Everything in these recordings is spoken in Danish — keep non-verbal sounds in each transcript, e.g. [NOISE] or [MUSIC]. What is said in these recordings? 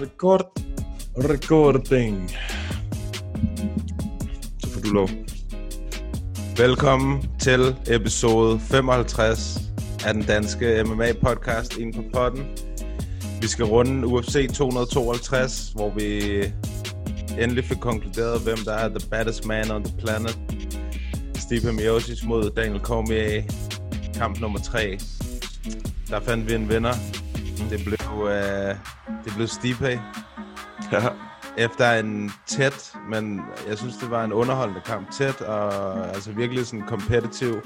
Rekord. Recording. Så får du lov. Velkommen til episode 55 af den danske MMA-podcast Inden på potten. Vi skal runde UFC 252, hvor vi endelig fik konkluderet, hvem der er the baddest man on the planet. Stipe Miocic mod Daniel Cormier. Kamp nummer 3. Der fandt vi en vinder. Det blev, øh, det blev Stipe. Ja. Efter en tæt, men jeg synes, det var en underholdende kamp. Tæt og altså virkelig sådan competitive.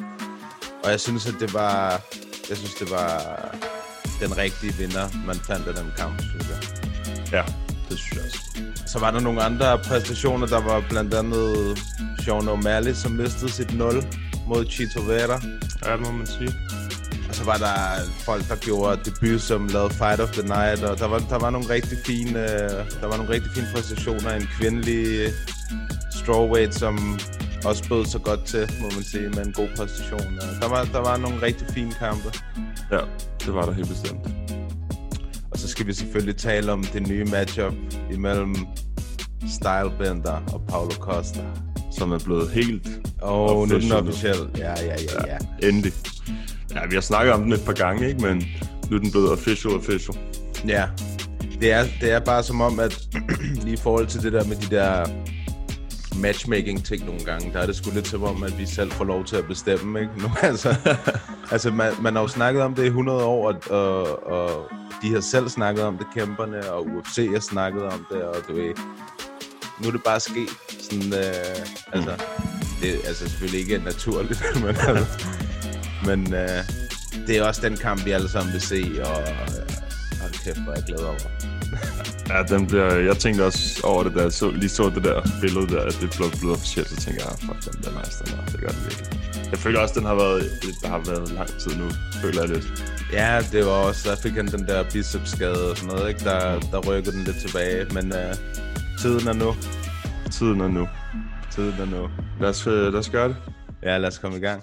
Og jeg synes, at det var, jeg synes, det var den rigtige vinder, man fandt af den kamp, synes jeg. Ja, det synes jeg også. Så var der nogle andre præstationer, der var blandt andet Sean O'Malley, som mistede sit 0 mod Chito Vera. Ja, det må man sige. Så var der folk, der gjorde debut, som lavede Fight of the Night, og der var, der var nogle rigtig fine, øh, der var nogle rigtig fine præstationer. En kvindelig strawweight, som også bød så godt til, må man sige, med en god præstation. Og Der var, der var nogle rigtig fine kampe. Ja, det var der helt bestemt. Og så skal vi selvfølgelig tale om det nye matchup imellem Stylebender og Paulo Costa. Som er blevet helt Og nu er den officiel. Ja, ja, ja, ja. endelig. Ja, vi har snakket om den et par gange, ikke? Men nu er den blevet official official. Ja, det er, det er bare som om, at [CLEARS THROAT] lige i forhold til det der med de der matchmaking-ting nogle gange, der er det sgu lidt som om, at vi selv får lov til at bestemme, ikke? Nu, [LAUGHS] altså, altså man, man har jo snakket om det i 100 år, og, og, og de har selv snakket om det, kæmperne, og UFC har snakket om det, og du ved, nu er det bare sket. Sådan, øh, altså, det er altså selvfølgelig ikke naturligt, [LAUGHS] men, altså, men øh, det er også den kamp, vi alle sammen vil se, og øh, hold kæft, hvor er jeg glad over. [LAUGHS] Ja, den bliver, jeg tænkte også over det, da jeg så, lige så det der billede der, at det blev blevet officielt, så tænkte jeg, ah, fuck, den der nice, den der, det gør den virkelig. Jeg føler også, den har været, der har været lang tid nu, føler jeg lidt. Ja, det var også, der fik han den der bicepsskade og sådan noget, ikke? Der, der rykkede den lidt tilbage, men øh, tiden er nu. Tiden er nu. Tiden er nu. Lad os, øh, lad os gøre det. Ja, lad os komme i gang.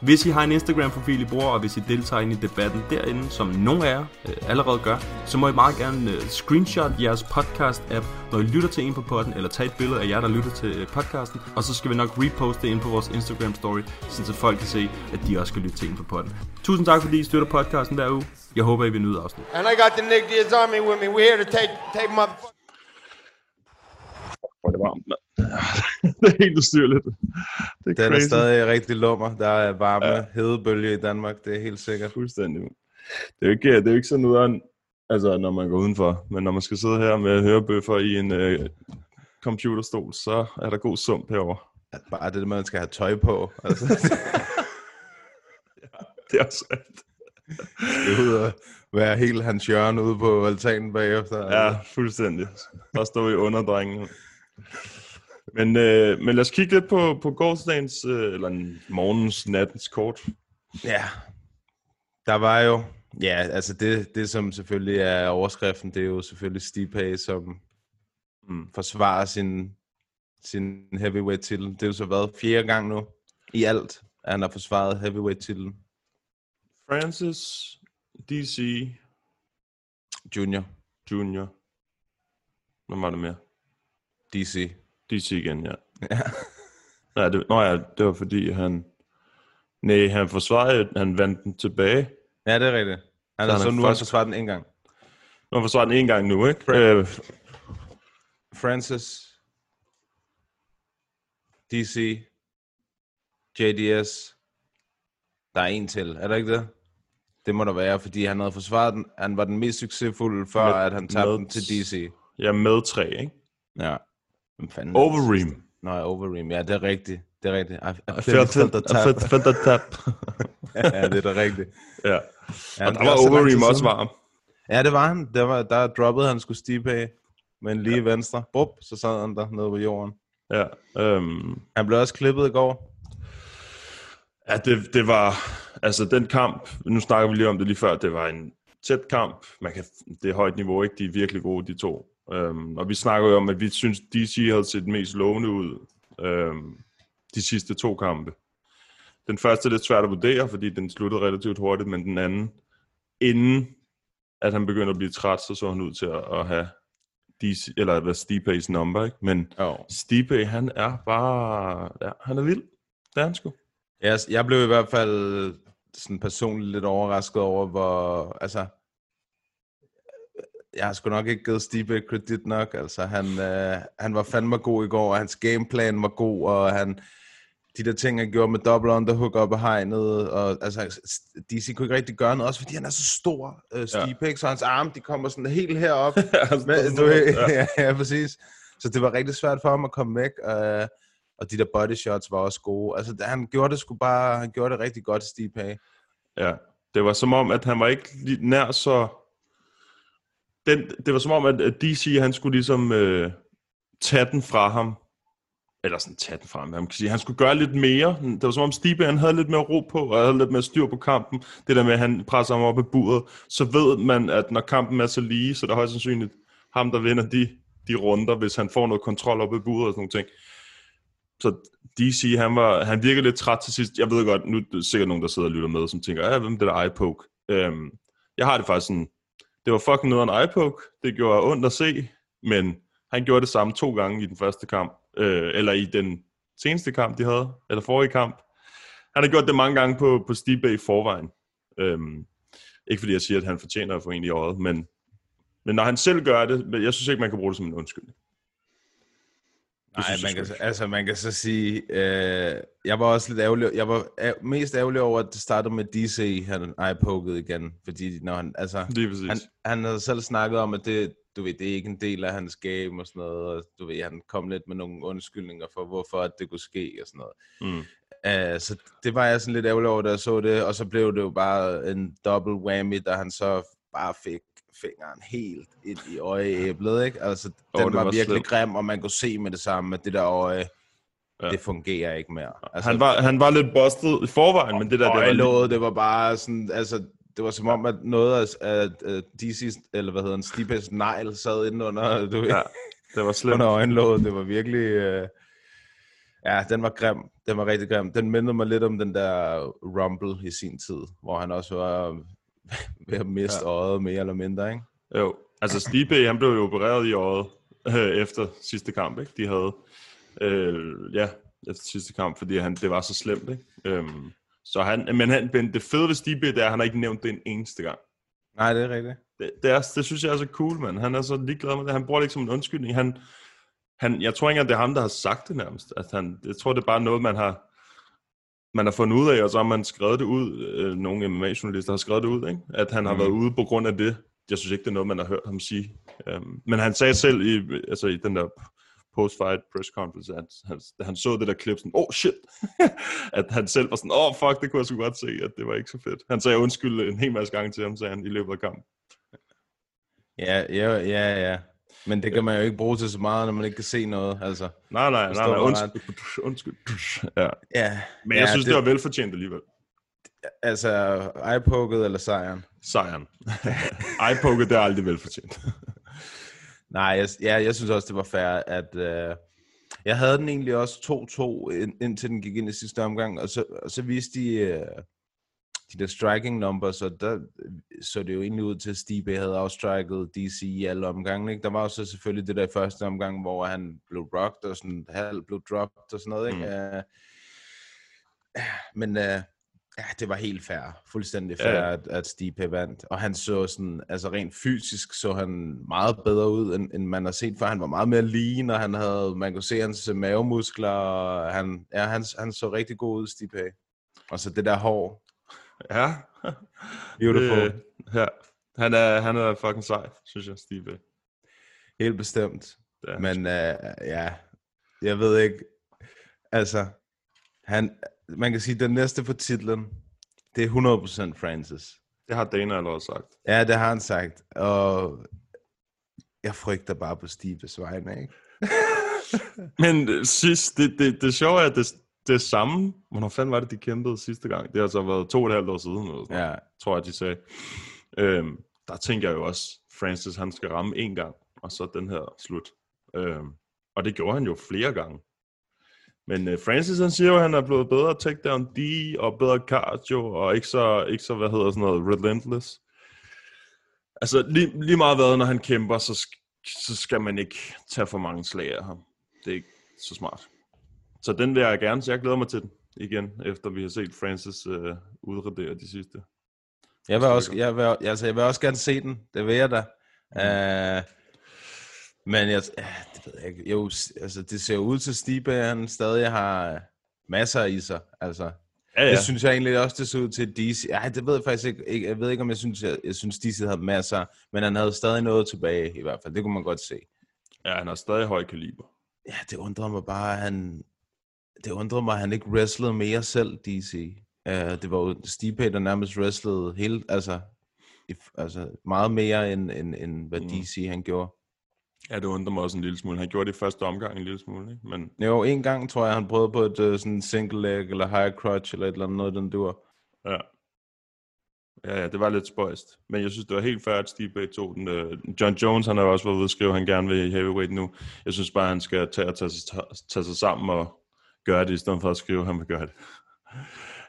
Hvis I har en Instagram-profil, I bruger, og hvis I deltager ind i debatten derinde, som nogle af jer øh, allerede gør, så må I meget gerne øh, screenshot jeres podcast-app, når I lytter til en på podden, eller tage et billede af jer, der lytter til øh, podcasten, og så skal vi nok reposte det ind på vores Instagram-story, så folk kan se, at de også skal lytte til en på podden. Tusind tak, fordi I støtter podcasten hver uge. Jeg håber, I vil nyde afsnit. And I got the Nick Diaz Army with me. We're here to take take er det varmt, mand. Det er helt ustyrligt. Det er Den er crazy. stadig rigtig lummer. Der er varme Ja. hedebølge i Danmark, det er helt sikkert. Fuldstændig. Det er jo ikke, det er jo ikke sådan noget, altså når man går udenfor, men når man skal sidde her med hørebøffer i en øh, computerstol, så er der god sump herover. Bare det, man skal have tøj på. Altså, [LAUGHS] Det er også rigtigt. det er ud at være helt hans hjørne ude på altanen bagefter. Ja, fuldstændig. Og stå i underdrengen. Men, øh, men lad os kigge lidt på, på gårdsdagens, øh, eller morgens, nattens kort. Ja, der var jo, ja, altså det, det som selvfølgelig er overskriften, det er jo selvfølgelig Stipe, som mm, forsvarer sin, sin heavyweight-titel. Det er jo så været fjerde gang nu i alt, at han har forsvaret heavyweight-titlen. Francis DC Junior, Junior. Hvad var det mere? DC. DC igen, ja. Ja. [LAUGHS] Nej, det, nå ja, det var fordi han... Nej, han forsvarede, han vandt den tilbage. ja, det er rigtigt. Han Så har han så nu først- også forsvaret den en gang. Nu har han forsvaret den en gang nu, ikke? Øh, Francis, DC, JDS. Der er en til, er der ikke det? Det må der være, fordi han havde forsvaret den. Han var den mest succesfulde, før Med- at han tabte med- den til DC. Ja, med tre, ikke? Ja. Hvem fanden? Overeem. Nej, Overeem. Ja, det er rigtigt. Det er rigtigt. I, I, felt, the tap. [LAUGHS] Ja, det er da rigtigt. ja. Ja, Og der er var Overeem også varm. Ja, det var han. Der, var, der droppede han skulle stipe af med en lige ja. venstre. Bup, så sad han der nede på jorden. Ja, øhm, Han blev også klippet i går. ja det, det var, altså den kamp, nu snakker vi lige om det lige før, det var en tæt kamp. Man kan, det er højt niveau, ikke? De er virkelig gode, de to. Øhm, og vi snakker jo om, at vi synes, DC havde set mest lovende ud øhm, de sidste to kampe. Den første er lidt svært at vurdere, fordi den sluttede relativt hurtigt, men den anden, inden at han begyndte at blive træt, så så han ud til at, at have DC, eller hvad Stipe's number, ikke? Men Jo. Stipe, han er bare, ja, han er vild. Det er han sgu. Jeg, jeg blev i hvert fald sådan personligt lidt overrasket over, hvor, altså, jeg har sgu nok ikke givet Stipe kredit nok, altså han, øh, han var fandme god i går, og hans gameplan var god, og han, de der ting, han gjorde med double underhook op i hegnet, og altså, DC kunne ikke rigtig gøre noget, også fordi han er så stor, øh, Stipe, ja. så hans arme, de kommer sådan helt herop, [LAUGHS] Men, du, [LAUGHS] ja. ja, præcis. Så det var rigtig svært for ham at komme væk, øh, og de der body shots var også gode. Altså, han gjorde det sgu bare, han gjorde det rigtig godt, Pay. Ja, det var som om, at han var ikke nær så... Den, det var som om, at DC, han skulle ligesom øh, tage den fra ham. Eller sådan tage den fra ham, man kan sige. Han skulle gøre lidt mere. Det var som om Stipe, han havde lidt mere ro på, og havde lidt mere styr på kampen. Det der med, at han presser ham op i buret. Så ved man, at når kampen er så lige, så er det højst sandsynligt ham, der vinder de, de runder, hvis han får noget kontrol op i buret og sådan nogle ting. Så DC, han, var, han virkede lidt træt til sidst. Jeg ved godt, nu er der sikkert nogen, der sidder og lytter med, som tænker, ja, hvem er det der eye-poke? Øhm, jeg har det faktisk sådan, det var fucking noget af en eye-poke. Det gjorde ondt at se, men han gjorde det samme to gange i den første kamp, øh, eller i den seneste kamp, de havde, eller forrige kamp. Han har gjort det mange gange på, på Stibe i forvejen. Øhm, ikke fordi jeg siger, at han fortjener at få en i øjet, men, men når han selv gør det, jeg synes ikke, man kan bruge det som en undskyldning. Nej, synes man kan, så- altså man kan så sige, øh, jeg var også lidt ærgerlig, jeg var æ- mest ærgerlig over, at det startede med DC, han eye-poket igen, fordi når han, altså, han, han havde selv snakket om, at det, du ved, det er ikke en del af hans game og sådan noget, og du ved, han kom lidt med nogle undskyldninger for, hvorfor det kunne ske og sådan noget. Mm. Uh, så det var jeg sådan lidt ærgerlig over, da jeg så det, og så blev det jo bare en double whammy, da han så bare fik fingeren helt ind i øjeæblet, ikke? Altså, den det var, var virkelig slemt. grim, og man kunne se med det samme, at det der øje, Ja. det fungerer ikke mere. Altså, Han var, han var lidt busted i forvejen, men det der, det var øjelåget, det var bare sådan, altså, det var som om, at noget af, af, af DC's, eller hvad hedder den, Stipes negl sad inde under, du ja, det var slemt. under øjenlåget. Det var virkelig... Øh... Ja, den var grim. Den var rigtig grim. Den mindede mig lidt om den der Rumble i sin tid, hvor han også var [LAUGHS] ved at miste ja. øjet mere eller mindre, ikke? Jo, altså Stipe, han blev jo opereret i øjet øh, efter sidste kamp, ikke? De havde, øh, ja, efter sidste kamp, fordi han, det var så slemt, ikke? Øhm, så han, men, han, men det fede ved Stipe, det er, at han har ikke nævnt det en eneste gang. Nej, det er rigtigt. Det, det, er, det synes jeg er så cool, mand. Han er så ligeglad med det. Han bruger det ikke som en undskyldning. Han, han, jeg tror ikke engang, det er ham, der har sagt det nærmest. At han, jeg tror, det er bare noget, man har, man har fundet ud af, og så har man skrevet det ud. Øh, nogle MMA-journalister har skrevet det ud, ikke? At han har Mm. været ude på grund af det. Jeg synes ikke, det er noget, man har hørt ham sige. Um, men han sagde selv i, altså i den der post-fight press conference, at han, da han så det der klip, sådan, oh shit, [LAUGHS] at han selv var sådan, oh fuck, det kunne jeg sgu godt se, at det var ikke så fedt. Han sagde undskyld en hel masse gange til ham, sagde han, i løbet af kampen. Ja, ja, ja, ja. Men det kan man jo ikke bruge til så meget, når man ikke kan se noget, altså. Nej, nej, nej, nej, undskyld. undskyld. Ja. Ja, Men jeg ja, synes, det, det var velfortjent alligevel. Altså, eye-poket eller sejren? Sejren. [LAUGHS] Eye-poket, det er aldrig velfortjent. [LAUGHS] Nej, jeg, ja, jeg synes også, det var fair, at... Øh, jeg havde den egentlig også 2-2, ind, indtil den gik ind i sidste omgang, og så, og så viste de øh, de der striking numbers, og der så det jo egentlig ud til, at Stipe havde outstriket DC i alle omgange. Ikke? Der var jo så selvfølgelig det der første omgang, hvor han blev rocked, og sådan halv blev dropped og sådan noget. Ikke? Mm. Uh, men uh, Ja, det var helt fair. Fuldstændig fair, Ja. at, at Stipe vandt. Og han så sådan, altså rent fysisk så han meget bedre ud, end, end man har set før. Han var meget mere lean, og han havde, man kunne se hans øh, mavemuskler, og han, ja, han, han så rigtig god ud, Stipe. Og så det der hår. Ja. [LAUGHS] Beautiful. Det, ja. Han er, han er fucking sej, synes jeg, Steve. Helt bestemt. Han Men uh, ja, jeg ved ikke, altså, han, man kan sige, at den næste på titlen, det er 100% Francis. Det har Dana allerede sagt. Ja, det har han sagt, og jeg frygter bare på Stives vegne, ikke? [LAUGHS] Men øh, sidst, det, det, det sjove er, at det, det samme, hvornår fanden var det, de kæmpede sidste gang? Det har så været to og et halvt år siden, eller sådan, Ja, tror jeg, de sagde. Øhm, der tænker jeg jo også, Francis, han skal ramme en gang, og så den her slut. Øhm, og det gjorde han jo flere gange. Men øh, Francis, han siger jo, at han er blevet bedre takedown D, og bedre cardio, og ikke så, ikke så hvad hedder sådan noget, relentless. Altså, lige, lige meget hvad, når han kæmper, så, så skal man ikke tage for mange slag af ham. Det er ikke så smart. Så den vil jeg gerne, så jeg glæder mig til den igen, efter vi har set Francis øh, udradere de sidste. jeg vil, også, jeg, vil, altså, jeg vil også gerne se den, det vil jeg da. Uh, men jeg, ja, det ved jeg ikke. Jo, altså, det ser ud til Stipe, at han stadig har masser i sig. Altså, Ja, ja. Det synes jeg egentlig også, det så ud til DC. Ej, det ved jeg faktisk ikke. ikke. Jeg ved ikke, om jeg synes, jeg, jeg synes DC havde masser, men han havde stadig noget tilbage i hvert fald. Det kunne man godt se. ja, han har stadig høj kaliber. Ja, det undrer mig bare, at han... Det undrer mig, at han ikke wrestlede mere selv, DC. Uh, det var jo Stipe, der nærmest wrestlede hele, altså, i, altså meget mere, end, end, end hvad Mm. DC han gjorde. Ja, det undrer mig også en lille smule. Han gjorde det i første omgang en lille smule, ikke? Men Jo, en gang tror jeg, han prøvede på et uh, sådan single leg, eller high crotch, eller et eller andet noget, den dur. ja. Ja, ja, det var lidt spøjst. Men jeg synes, det var helt fair, at Bay tog den. øh, John Jones, han har også været ude at skrive, at han gerne vil i heavyweight nu. Jeg synes bare, han skal tage, tage, sig, tage sig sammen og gøre det, i stedet for at skrive, at han vil gøre det.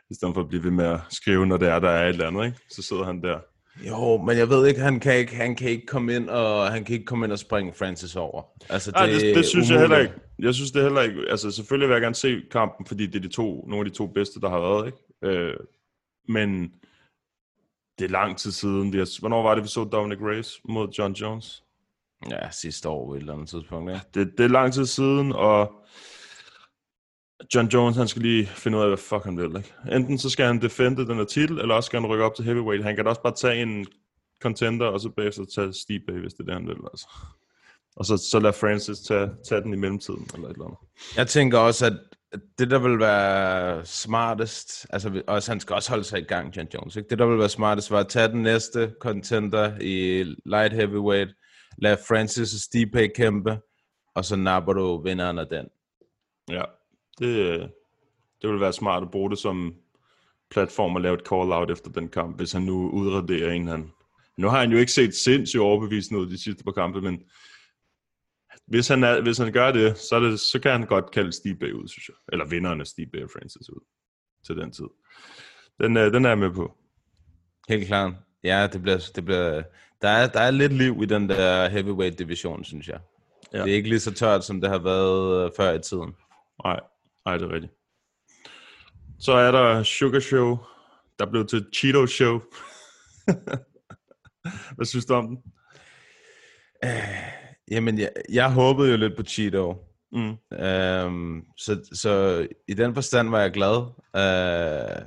I stedet for at blive ved med at skrive, når det er, der er et eller andet, ikke? Så sidder han der. Jo, men jeg ved ikke, han kan ikke, han kan ikke komme ind og han kan ikke komme ind og springe Francis over. Altså, det, det er synes jeg heller umuligt. ikke. Jeg synes det heller ikke. Altså, selvfølgelig vil jeg gerne se kampen, fordi det er de to, nogle af de to bedste, der har været, ikke? Øh, men det er lang tid siden. Det er, hvornår var det, vi så Dominic Reyes mod John Jones? Ja, sidste år på et eller andet tidspunkt, ja. Det, det er lang tid siden, og John Jones, han skal lige finde ud af, hvad fuck han vil. Ikke? Enten så skal han defende den her titel, eller også skal han rykke op til heavyweight. Han kan da også bare tage en contender, og så bagefter tage Bay, hvis det er det, han vil. Altså. Og så, så lad Francis tage, tage den i mellemtiden, eller et eller andet. Jeg tænker også, at det der vil være smartest, altså også, han skal også holde sig i gang, John Jones, ikke? det der vil være smartest, var at tage den næste contender i light heavyweight, lad Francis og Stipe kæmpe, og så napper du vinderen af den. Ja, det, det vil være smart at bruge det som platform at lave et call-out efter den kamp, hvis han nu udraderer en han. Nu har han jo ikke set sindssygt overbevisende ud de sidste par kampe, men hvis han, er, hvis han gør det, så, er det, så kan han godt kalde Steve Bay ud, synes jeg. Eller vinderne af Steve Bay og Francis ud til den tid. Den, øh, den er jeg med på. Helt klart. Ja, det bliver, det bliver, der, er, der er lidt liv i den der heavyweight division, synes jeg. Ja. Ja. Det er ikke lige så tørt, som det har været øh, før i tiden. Nej, nej, det er rigtigt. Så er der Sugar Show, der blev til Cheeto Show. [LAUGHS] Hvad synes du om den? Jamen, jeg, jeg håbede jo lidt på Cheeto. Mm. Um, så, så i den forstand var jeg glad. Uh,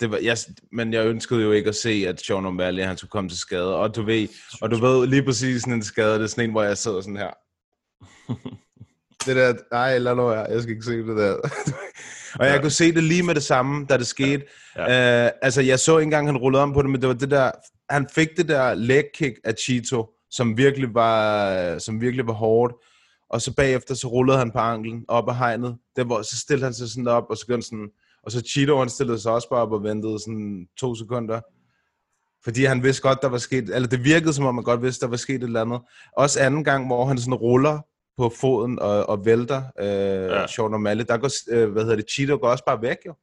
det var, jeg, men jeg ønskede jo ikke at se, at Sean O'Malley han skulle komme til skade. Og du ved, og du ved lige præcis sådan en skade, det er sådan en, hvor jeg sidder sådan her. [LAUGHS] det der, ej, lad nu jeg skal ikke se det der. [LAUGHS] og jeg Ja. kunne se det lige med det samme, da det skete. Ja. Uh, altså, jeg så ikke engang, han rullede om på det, men det var det der, han fik det der leg kick af Cheeto, som virkelig var, som virkelig var hårdt og så bagefter så rullede han på anklen op ad hegnet. Det var, så stillede han sig sådan op, og så gjorde sådan, og så Cheeto, han stillede sig også bare op og ventede sådan to sekunder. Fordi han vidste godt, der var sket, eller det virkede som om, man godt vidste, der var sket et eller andet. Også anden gang, hvor han sådan ruller på foden og, og vælter øh, Ja. ja. Sean O'Malley, der går, øh, hvad hedder det, Cheeto går også bare væk jo.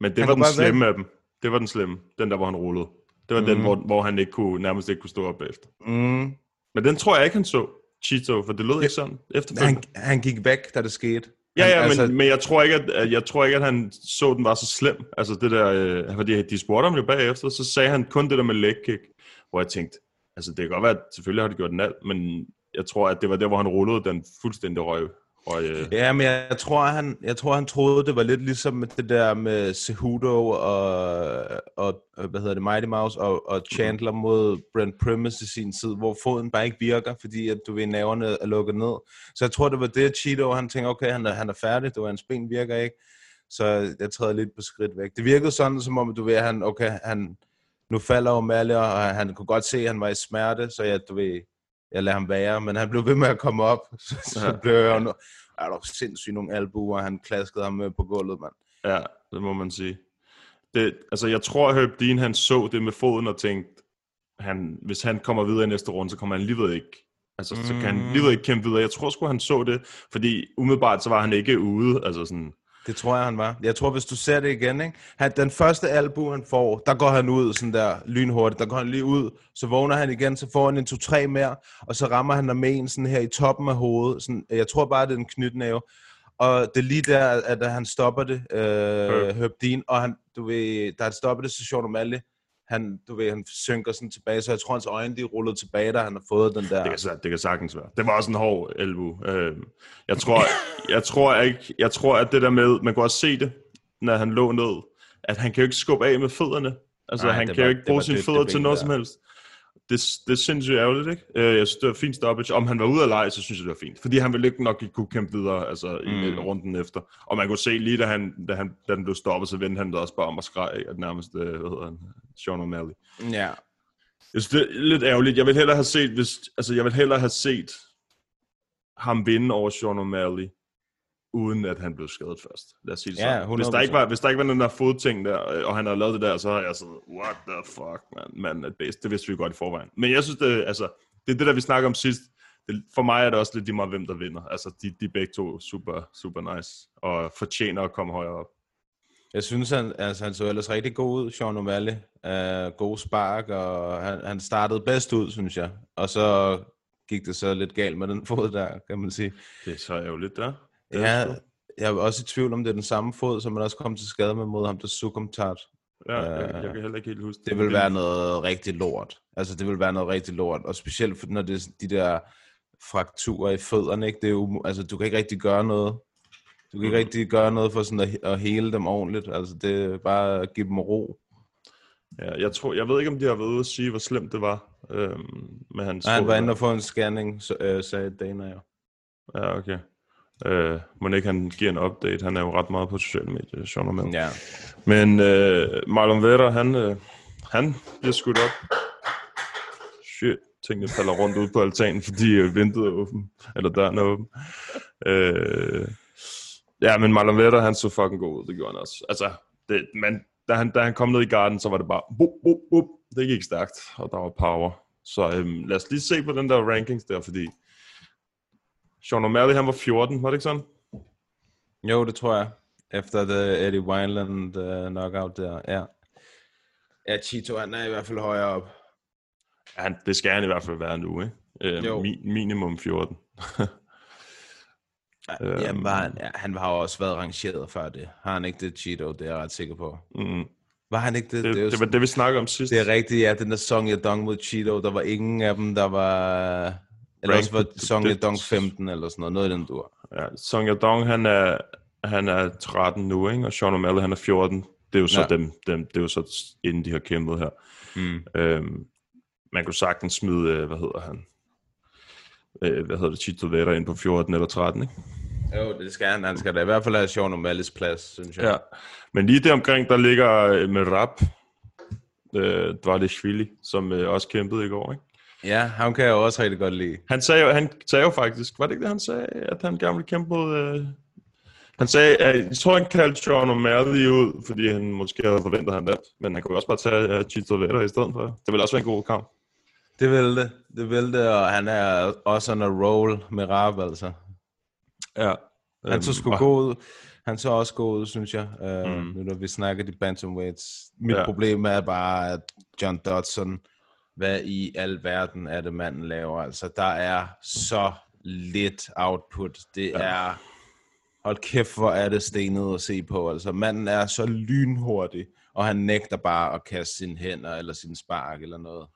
Men det Han var den slemme af dem. Det var den slemme. Den der, hvor han rullede. Det var mm. den, Mhm. hvor, hvor han ikke kunne, nærmest ikke kunne stå op efter. Mm. Men den tror jeg ikke, han så, Cheeto, for det lød ikke sådan efterfølgende. Han, han gik væk, da det skete. Ja, ja, altså- men, men jeg, tror ikke, at, at, jeg tror ikke, at han så, den var så slem. Altså det der, øh, fordi de spurgte ham jo bagefter, så sagde han kun det der med leg kick, hvor jeg tænkte, altså det kan godt være, at selvfølgelig har de gjort den alt, men jeg tror, at det var der, hvor han rullede den fuldstændig røg. røg øh. Ja, men jeg, jeg, tror, han, jeg tror, han troede, det var lidt ligesom det der med Cejudo og, og hvad hedder det, Mighty Mouse og, og Chandler mod Brent Primus i sin tid, hvor foden bare ikke virker, fordi at du ved, naverne er lukket ned. Så jeg tror, det var det, Cheeto, han tænkte, okay, han er, han er færdig, det var hans ben virker ikke. Så jeg træder lidt på skridt væk. Det virkede sådan, som om, du ved, han, okay, han, nu falder O'Malley, og han kunne godt se, at han var i smerte, så jeg, du ved, jeg lader ham være, men han blev ved med at komme op, [LAUGHS] så, så Ja. blev jeg jo, er der sindssygt nogle albuer, han klaskede ham med på gulvet, mand. Ja, det må man sige. Det, altså, jeg tror, at Herb Dean, han så det med foden og tænkte, han, hvis han kommer videre i næste runde, så kommer han alligevel ikke Altså, så kan han alligevel ikke kæmpe videre. Jeg tror sgu, han så det, fordi umiddelbart, så var han ikke ude. Altså sådan, Det tror jeg, han var. Jeg tror, hvis du ser det igen, ikke? Han, den første albu, han får, der går han ud sådan der lynhurtigt. Der går han lige ud, så vågner han igen, så får han en 2-3 mere, og så rammer han ham med en sådan her i toppen af hovedet. Sådan, jeg tror bare, det er en knytnæve. Og det er lige der, at han stopper det, øh, Herb. Herb Dean, og han, du ved, da han stopper det, så Sean O'Malley, han, du ved, han synker sådan tilbage, så jeg tror, hans øjne, de rullet tilbage, da han har fået den der. det, kan, det kan sagtens være. Det var også en hård elbu. Øh, jeg, tror, jeg, tror ikke, jeg tror, at det der med, man kunne også se det, når han lå ned, at han kan jo ikke skubbe af med fødderne. Altså, Nej, han kan jo ikke bruge sine fødder til noget der. som helst. Det, det er sindssygt ærgerligt, ikke? Øh, Jeg synes, det var fint stoppage. Om han var ude af leje, så synes jeg, det var fint. Fordi han ville ikke nok kunne kæmpe videre altså, i Mm. mm. runden efter. Og man kunne se lige, da, han, da, han, da den blev stoppet, så vendte han det også bare om og skreg, at nærmest, øh, hvad hedder han, Sean O'Malley. Ja. Jeg synes, det er lidt ærgerligt. Jeg vil hellere have set, hvis, altså, jeg vil hellere have set ham vinde over Sean O'Malley, uden at han blev skadet først. Lad os sige det Ja, sådan. Hvis der, 100%. ikke var, hvis der ikke var den der fodting der, øh, og han havde lavet det der, så har jeg sådan, what the fuck, man, man er bedst. Det vidste vi godt i forvejen. Men jeg synes, det, altså, det er det, der vi snakker om sidst. Det, for mig er det også lidt lige meget, hvem der vinder. Altså, de, de begge to super, super nice, og fortjener at komme højere op. Jeg synes, han, altså, han så ellers rigtig god ud, Sean O'Malley. Uh, god spark, og han, han startede bedst ud, synes jeg. Og så gik det så lidt galt med den fod der, kan man sige. Det er så ærgerligt, der. Det Ja, jeg er også i tvivl om, det er den samme fod, som man også kom til skade med mod ham, der Sukumtat. ja jeg, jeg, kan heller ikke helt huske Det vil være noget rigtig lort. Altså, det vil være noget rigtig lort. Og specielt for, når det er de der frakturer i fødderne, ikke? Det er jo, altså, du kan ikke rigtig gøre noget. Du kan ikke Mhm. rigtig gøre noget for sådan at, at hele dem ordentligt. Altså, det er bare at give dem ro. Ja, jeg, tror, jeg ved ikke, om de har været ude at sige, hvor slemt det var øhm, med hans Og han var inde og få en scanning, så, øh, sagde Dana jo. Ja, okay. Øh, må ikke han giver en update? Han er jo ret meget på sociale medier, Sean O'Malley. Ja. Men øh, Marlon Vera, han, øh, han bliver skudt op. Shit, tingene falder rundt ud på altanen, fordi øh, vinduet er åben. Eller døren er åben. Øh, ja, men Marlon Vera, han så fucking god ud. Det gjorde han også. Altså, det, men da han, da han kom ned i garden, så var det bare... Bup, bup, bup. Det gik stærkt, og der var power. Så øhm, lad os lige se på den der rankings der, fordi... Sean O'Malley, han var 14, var det ikke sådan? Jo, det tror jeg. Efter det Eddie Wineland uh, knockout der, ja. Ja, Chito, han er i hvert fald højere op. Ja, han, det skal han i hvert fald være nu, ikke? Øh, Jo. mi, minimum 14. Øhm. Jamen, var han, ja, han har jo også været rangeret før det. Har han ikke det, Cheeto? Det er jeg ret sikker på. Mm. Var han ikke det? Det, er jo det, var det, vi snakkede om sidst. Det er rigtigt, ja. Den der Song Yadong mod Cheeto, der var ingen af dem, der var... Eller også var. Song Yadong 15 eller sådan noget. Noget i den dur. Ja, Song Yadong, han er, han er 13 nu, ikke? og Sean O'Malley, han er 14. Det er jo så Ja. ja. dem, dem, det er jo så inden de har kæmpet her. Mm. Øhm, man kunne sagtens smide, øh, hvad hedder han? Øh, hvad hedder det, Chito Vera ind på 14 eller 13, ikke? Jo, det skal han. Han skal da i hvert fald have Sean O'Malley's plads, synes jeg. Ja. Men lige der omkring, der ligger øh, med rap, øh, Dvalishvili, som øh, også kæmpede i går, ikke? Ja, ham kan jeg jo også rigtig godt lide. Han sagde, jo, han sagde jo faktisk, var det ikke det, han sagde, at han gerne ville kæmpe mod... Øh... Han sagde, at jeg tror, han kaldte Sean O'Malley ud, fordi han måske havde forventet, at han vandt. Men han kunne også bare tage uh, Chito Vera i stedet for. Det ville også være en god kamp. Det vil det. Det vil det, og han er også on a roll med Raab, altså. Ja. Han så sgu og- god ud. Han så også god ud, synes jeg. Uh, Mm. Nu når vi snakker de bantamweights. Mit ja. problem er bare, at John Dodson, hvad i al verden er det, manden laver? Altså, der er så lidt output. Det Ja. ja. er Hold kæft, hvor er det stenet at se på. Altså, manden er så lynhurtig, og han nægter bare at kaste sine hænder eller sin spark eller noget.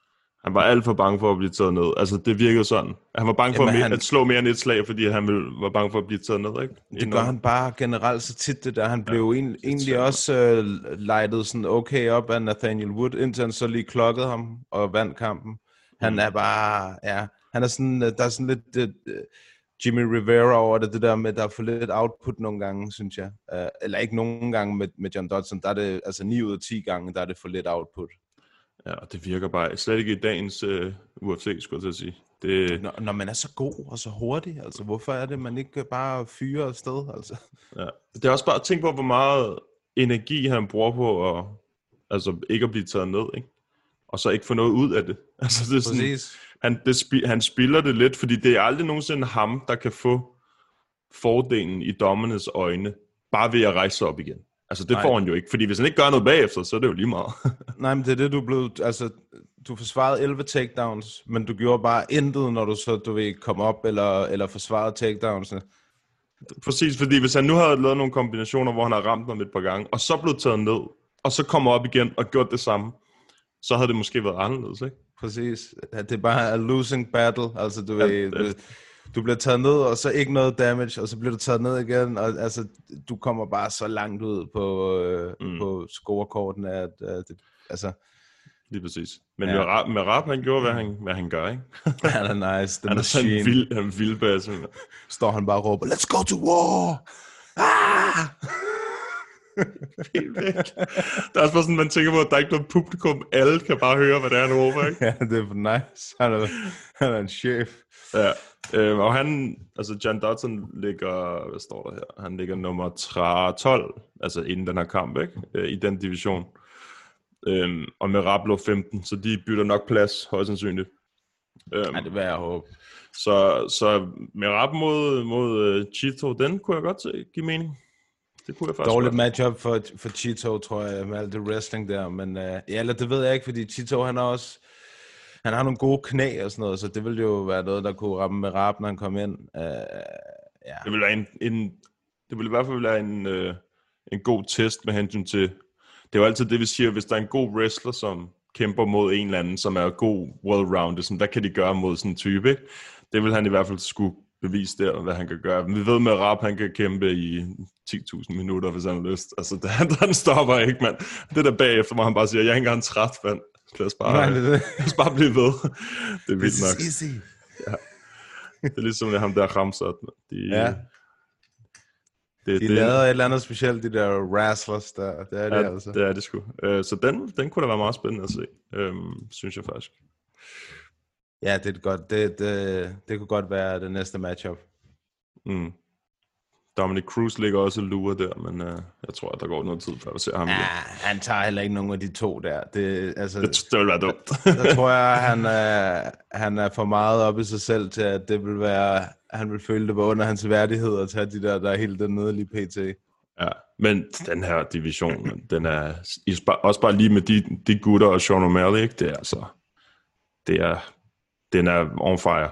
Han var alt for bange for at blive taget ned. Altså, det virkede sådan. Han var bange for Jamen, Jamen, han- han... at slå mere end et slag, fordi han ville, var bange for at blive taget ned, ikke? Det gør han bare generelt så tit, det der. Han blev ja, en, egentlig også øh, lightet sådan okay op af Nathaniel Wood, indtil han så lige klokkede ham og vandt kampen. Han Mm. er bare, ja, han er sådan, øh, der er sådan lidt øh, øh, Jimmy Rivera over det, det der med, der er for lidt output nogle gange, synes jeg. Uh, eller ikke nogen gange med, med John Dodson, der er det, altså 9 ud af 10 gange, der er det for lidt output. Ja, og det virker bare slet ikke i dagens uh, UFC, skulle jeg til at sige. Det, Når, når man er så god og så hurtig, altså hvorfor er det, man ikke bare fyrer afsted, altså? ja. det er også bare at tænke på, hvor meget energi han bruger på at, altså, ikke at blive taget ned, ikke? Og så ikke få noget ud af det. [LAUGHS] Altså, det er sådan, Præcis. han, det spi, han spiller det lidt, fordi det er aldrig nogensinde ham, der kan få fordelen i dommernes øjne, bare ved at rejse sig op igen. Altså, det Nej. Får han jo ikke, fordi hvis han ikke gør noget bagefter, så er det jo lige meget. [LAUGHS] Nej, men det er det, du blev... Altså, du forsvarede 11 takedowns, men du gjorde bare intet, når du så, du ved, kom op eller, eller forsvarede takedownsene. Præcis, fordi hvis han nu havde lavet nogle kombinationer, hvor han har ramt ham et par gange, og så blev taget ned, og så kommer op igen og gjort det samme, så havde det måske været anderledes, ikke? Præcis. Det er bare a losing battle. Altså, du, Ja, ved, det- du bliver taget ned, og så ikke noget damage, og så bliver du taget ned igen, og altså, du kommer bare så langt ud på, øh, mm. På scorekorten, at, at det, altså, Lige præcis. Men Ja. med Rapp, han gjorde, hvad han, hvad han gør, ikke? [LAUGHS] han er nice. The Han er sådan machine. en vild, han er en vild basse. Står han bare og råber, let's go to war! Ah! [LAUGHS] Helt væk. Der er også bare sådan, man tænker på, at der er ikke noget publikum. Alle kan bare høre, hvad det er, han råber, ikke? [LAUGHS] Ja, det er nice. Han er, han er en chef. Ja. Øh, og han, altså John Dodson ligger, hvad står der her? Han ligger nummer 13, 12, altså inden den her kamp, ikke? Øh, I den division. Øhm, og med Rapp lå 15, så de bytter nok plads, højst sandsynligt. Øhm, Ja, det vil jeg håbe. så, så med Rapp mod, mod uh, Chito, den kunne jeg godt se, give mening. Det kunne jeg faktisk Dårligt godt. matchup for, for Chito, tror jeg, med alt det wrestling der. Men uh, ja, eller det ved jeg ikke, fordi Chito, han har også... Han har nogle gode knæ og sådan noget, så det ville jo være noget, der kunne ramme med rap, når han kom ind. Uh, ja. Det ville være en, en det ville i hvert fald være en, øh, en god test med hensyn til, det er jo altid det, vi siger, hvis der er en god wrestler, som kæmper mod en eller anden, som er god well-rounded, sådan, hvad kan de gøre mod sådan en type, ikke? Det vil han i hvert fald skulle bevise der, hvad han kan gøre. Vi ved med rap, han kan kæmpe i 10.000 minutter, hvis han har lyst. Altså, den, han, han stopper ikke, mand. Det der bagefter, hvor han bare siger, jeg er ikke engang træt, mand. Lad os bare, Nej, det er det. lad os bare blive ved. Det er vildt nok. easy. Det er ligesom det ham der Ramsat. De, Ja. det, De det, lavede et eller andet specielt, de der wrestlers der. Det er det Ja, altså. det er det sgu. Øh, så den, den kunne da være meget spændende at se, øhm, synes jeg faktisk. Ja, det er godt. Det, det, det kunne godt være det næste matchup. Mm. Dominic Cruz ligger også og lurer der, men øh, jeg tror, at der går noget tid, før vi ser ham Ja, igen. han tager heller ikke nogen af de to der. Det, altså, Det, det vil være dumt. [LAUGHS] der tror jeg, han er, han er for meget op i sig selv til, at det vil være, han vil føle, det var under hans værdighed at tage de der, der er helt dernede lige pt. ja. Men den her division, den er også bare lige med de, de gutter og Sean O'Malley, ikke? det er altså, det er, den er on fire.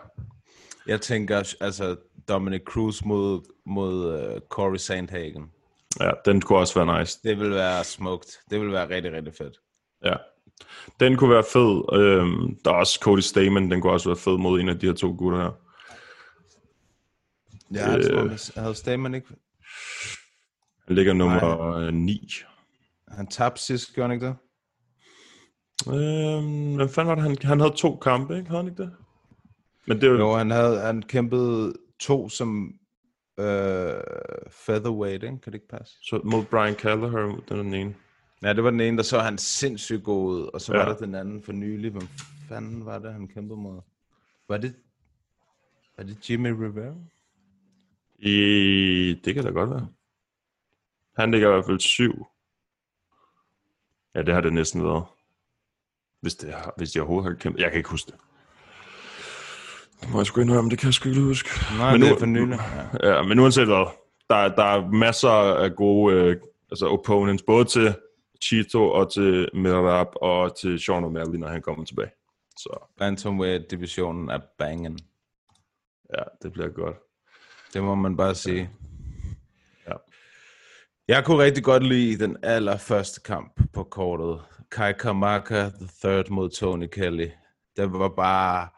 Jeg tænker, altså Dominic Cruz mod, mod uh, Corey Sandhagen. Ja, den kunne også være nice. Det vil være smukt. Det vil være rigtig, rigtig fedt. Ja. Den kunne være fed. Øhm, der er også Cody Stamen, den kunne også være fed mod en af de her to gutter her. Ja, Øh. øh, jeg havde Stamen ikke... Han ligger nummer Nej. 9. Han tabte sidst, gjorde han ikke det? Øhm, hvad fanden var det? Han, han havde to kampe, ikke? Havde han ikke det? Men det er jo... Jo, han, havde, han kæmpede to som øh, featherweight, ikke? Kan det ikke passe? Så mod Brian Callagher, den er den ene. Ja, det var den ene, der så han sindssygt god ud, og så ja. Var der den anden for nylig. Hvem fanden var det, han kæmpede mod? Var det, var det Jimmy Rivera? I... Det kan da godt være. Han ligger i hvert fald syv. Ja, det har det næsten været. Hvis, det har, hvis de overhovedet har kæmpet. Jeg kan ikke huske det. Det må jeg sgu indrømme, det kan jeg sgu ikke huske. Nej, Men det nu- er for nylig. Ja. Ja, men uanset hvad, der, der er masser af gode øh, altså opponents, både til Chito og til Merab og til Sean O'Malley, når han kommer tilbage. Så Bantamweight-divisionen er bangen. ja, det bliver godt. Det må man bare sige. Jeg kunne rigtig godt lide den allerførste kamp på kortet. Kai Kamaka the third mod Tony Kelly. Det var bare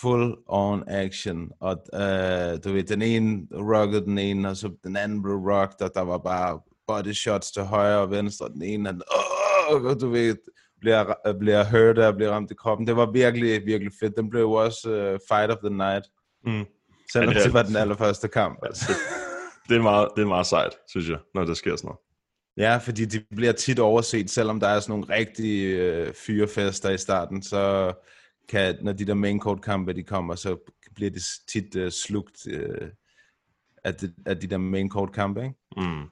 full on action. Og uh, du ved, den ene rockede den ene, og så den anden blev rocked, og der var bare body shots til højre og venstre. Og den ene, han, åh, du ved, bliver, bliver hurt og bliver ramt i kroppen. Det var virkelig, virkelig fedt. Den blev jo også uh, fight of the night. Mm. Selvom det var den allerførste kamp. Altså. Det er, meget, det er meget sejt, synes jeg, når der sker sådan noget. Ja, fordi de bliver tit overset, selvom der er sådan nogle rigtige øh, fyrefester i starten, så kan, når de der main court kampe, de kommer, så bliver det tit øh, slugt øh, af, de, af de der main court kampe, ikke? Mm.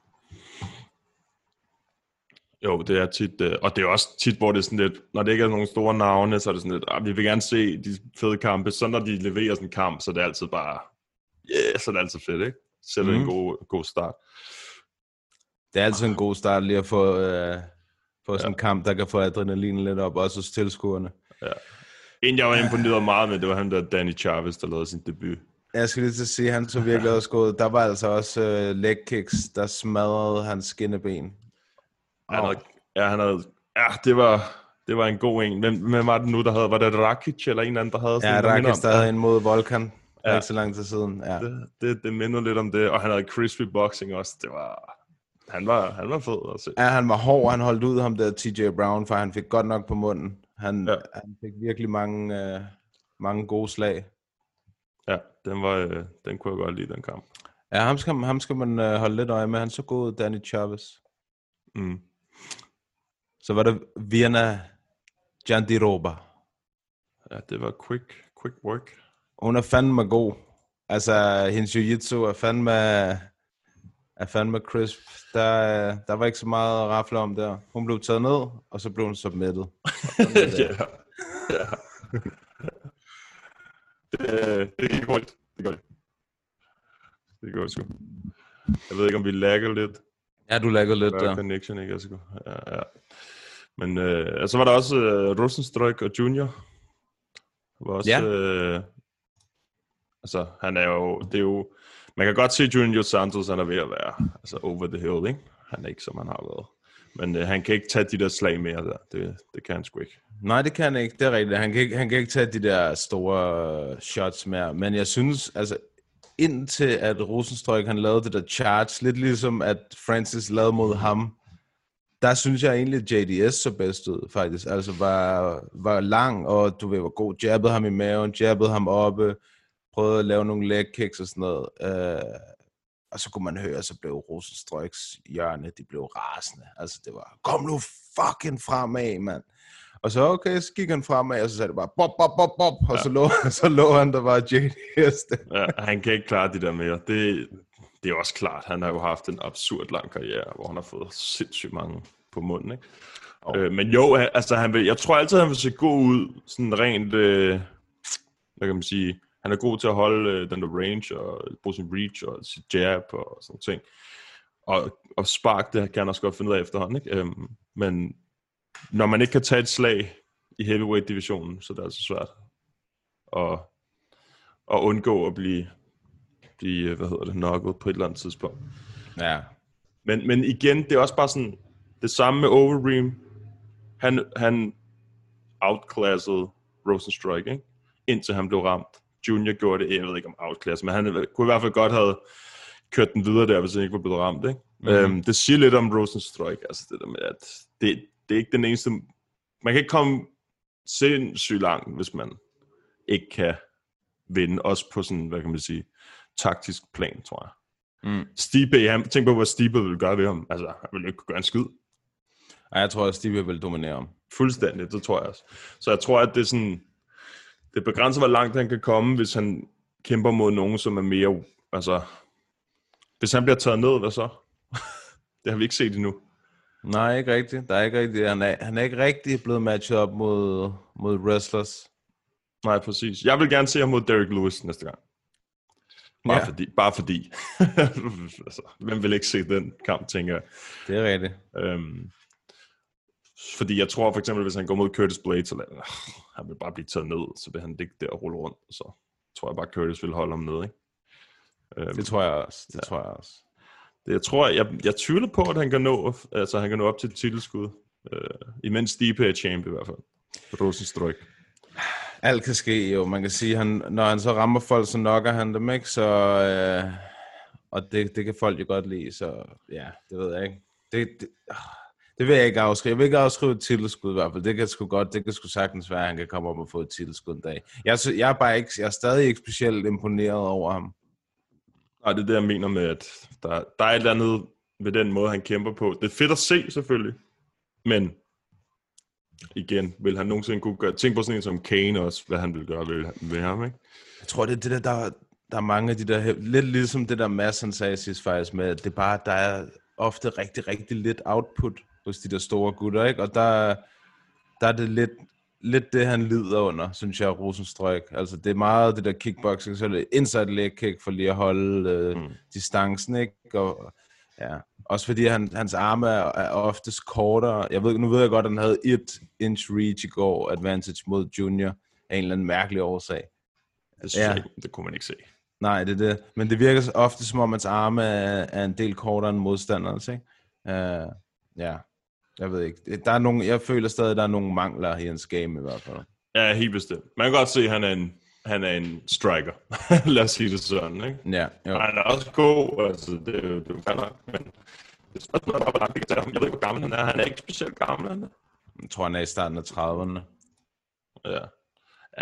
Jo, det er tit, øh, og det er også tit, hvor det er sådan lidt, når det ikke er nogen store navne, så er det sådan lidt, ah, vi vil gerne se de fede kampe, så når de leverer sådan en kamp, så er det altid bare, yeah, så er det altid fedt, ikke? Sætter mm. en Mhm. god, god start. Det er altid en god start lige at få, øh, få sådan en kamp, der kan få adrenalin lidt op, også hos tilskuerne. En, jeg var imponeret meget med, det var ham der Danny Chavez, der lavede sin debut. Jeg skal lige til at sige, at han så virkelig også gået. Der var altså også øh, leg kicks, der smadrede hans skinneben. Han havde, ja, han havde, ja, det var, det var en god en. Hvem, hvem var det nu, der havde, var det Rakic eller en anden, der havde Ja, der minder Rakic, der havde en mod Volkan. Ja. Ja. Ikke så lang tid siden. Ja. det, det, det mindede lidt om det, og han havde crispy boxing også. Det var, han var, han var fed at se. Ja, han var hård, han holdt ud ham der TJ Brown, for han fik godt nok på munden. Han, ja. Han fik virkelig mange, øh, mange gode slag. Ja, den, var, øh, den kunne jeg godt lide, den kamp. Ja, ham skal, ham skal man øh, holde lidt øje med. Han så god Danny Chavez. Mm. Så var der Viana Jandiroba. Ja, det var quick, quick work. Hun er fandme god. Altså, hendes jiu-jitsu er fandme, er fandme crisp. Der, der var ikke så meget at rafle om der. Hun blev taget ned, og så blev hun submitted. [LAUGHS] ja, ja. [LAUGHS] det, det gik hurtigt. Det gør det. Det går sgu. Jeg ved ikke, om vi lagger lidt. Ja, du laggede lidt Der der. connection, ikke? Altså, ja, ja. Men øh, så var der også øh, Rosenstrøk og Junior. Var også, Ja. øh, altså, han er jo, det er jo, man kan godt se Junior Santos, han er ved at være altså, over the hill, ikke? Han er ikke, som han har været. Men øh, han kan ikke tage de der slag mere der. Det, det kan han sgu ikke. Nej, det kan han ikke. Det er rigtigt. Han kan ikke, han kan ikke tage de der store øh, shots mere. Men jeg synes, altså, indtil at Rosenstrøk han lavede det der charge, lidt ligesom at Francis lavede mod ham, der synes jeg egentlig, at JDS så bedst ud, faktisk. Altså, var, var lang, og du ved, var god. Jabbede ham i maven, jabbede ham oppe, prøvede at lave nogle leg kicks og sådan noget. Øh, og så kunne man høre, så blev Rosenstrøks hjørne, de blev rasende. Altså, det var, kom nu fucking fremad, mand. Og så, okay, så gik han fremad, og så sagde det bare, bop, bop, bop, bop, og ja. så, lå, [LAUGHS] så lå han, der var JDS. Ja, han kan ikke klare det der mere. Det, det er også klart. Han har jo haft en absurd lang karriere, hvor han har fået sindssygt mange på munden, ikke? Oh. Øh, men jo, altså, han vil, jeg tror altid, han vil se god ud, sådan rent, øh, hvad kan man sige, han er god til at holde øh, den der range, og bruge sin reach, og sit jab, og sådan ting. Og, og spark, det kan han også godt finde ud af efterhånden, ikke? Øhm, men når man ikke kan tage et slag i heavyweight-divisionen, så er det altså svært at, at undgå at blive, blive, hvad hedder det, knocket på et eller andet tidspunkt. Ja. Men, men igen, det er også bare sådan, det samme med Overeem. Han, han outclassede Rosenstrike, ikke? Indtil han blev ramt. Junior gjorde det, jeg ved ikke om outclass, men han kunne i hvert fald godt have kørt den videre der, hvis han ikke var blevet ramt, ikke? Mm-hmm. Øhm, det siger lidt om Rosenstrike, altså det der med, at det, det er ikke den eneste... Man kan ikke komme sindssygt langt, hvis man ikke kan vinde, også på sådan, hvad kan man sige, taktisk plan, tror jeg. Mm. Stipe, han, tænk på, hvad Stipe ville gøre ved ham. Altså, han ville ikke kunne gøre en skid. Og jeg tror, at Stevie vil dominere ham. Fuldstændig, det tror jeg også. Så jeg tror, at det er sådan, det begrænser, hvor langt han kan komme, hvis han kæmper mod nogen, som er mere, altså, hvis han bliver taget ned, hvad så? [LAUGHS] det har vi ikke set endnu. Nej, ikke rigtigt. Der er ikke rigtigt. Han er, han er ikke rigtig blevet matchet op mod, mod wrestlers. Nej, præcis. Jeg vil gerne se ham mod Derek Lewis næste gang. Bare Ja. fordi. Bare fordi. [LAUGHS] altså, hvem vil ikke se den kamp, tænker jeg. Det er rigtigt. Øhm, fordi jeg tror for eksempel, hvis han går mod Curtis Blades, så øh, han vil bare blive taget ned, så vil han ligge der og rulle rundt, så tror jeg bare, Curtis vil holde ham nede, ikke? Øhm, Det tror jeg også. Det ja. tror jeg også. Det, jeg tror, jeg, jeg tvivler på, at han kan nå, altså, han kan nå op til titelskud. Øh, imens Stipe er champ i hvert fald. Rosenstrøk. Alt kan ske jo. Man kan sige, han, når han så rammer folk, så nokker han dem, ikke? Så, øh, og det, det kan folk jo godt lide, så ja, det ved jeg ikke. Det, det, ah, det vil jeg ikke afskrive. Jeg vil ikke afskrive et titelskud i hvert fald. Det kan sgu godt, det kan sgu sagtens være, at han kan komme op og få et titelskud en dag. Jeg, jeg er bare ikke, jeg er stadig ikke specielt imponeret over ham. Nej, det er det, jeg mener med, at der, der er et eller andet ved den måde, han kæmper på. Det er fedt at se, selvfølgelig. Men igen, vil han nogensinde kunne gøre... Tænk på sådan en som Kane også, hvad han vil gøre ved, ved ham, ikke? Jeg tror, det er det der, der, der er mange af de der, lidt ligesom det der Mads han sagde sidst faktisk med, at det bare, der er ofte rigtig, rigtig lidt output hos de der store gutter, ikke? Og der, der er det lidt, lidt det, han lider under, synes jeg, Rosenstrøk. Altså, det er meget det der kickboxing, så er det inside leg kick for lige at holde øh, mm. distancen, ikke? Og, ja. Også fordi han, hans arme er, er oftest kortere. Jeg ved, nu ved jeg godt, at han havde et inch reach i går, advantage mod Junior, af en eller anden mærkelig årsag. Det, synes Ja. jeg, det kunne man ikke se. Nej, det er det. Men det virker ofte som om, hans arme er, er en del kortere end modstanderens, ikke? Uh, ja, jeg ved ikke. Der er nogle, jeg føler stadig, at der er nogle mangler i hans game i hvert fald. Ja, helt bestemt. Man kan godt se, at han er en, han er en striker. [LAUGHS] Lad os sige det sådan, ikke? Ja, jo. Han er også god, altså, det, er det er jo fair nok, men det er spørgsmålet om, hvor langt vi kan tage ham. Jeg ved ikke, hvor gammel han er. Han er ikke specielt gammel, han er. Jeg tror, han er i starten af 30'erne. Ja.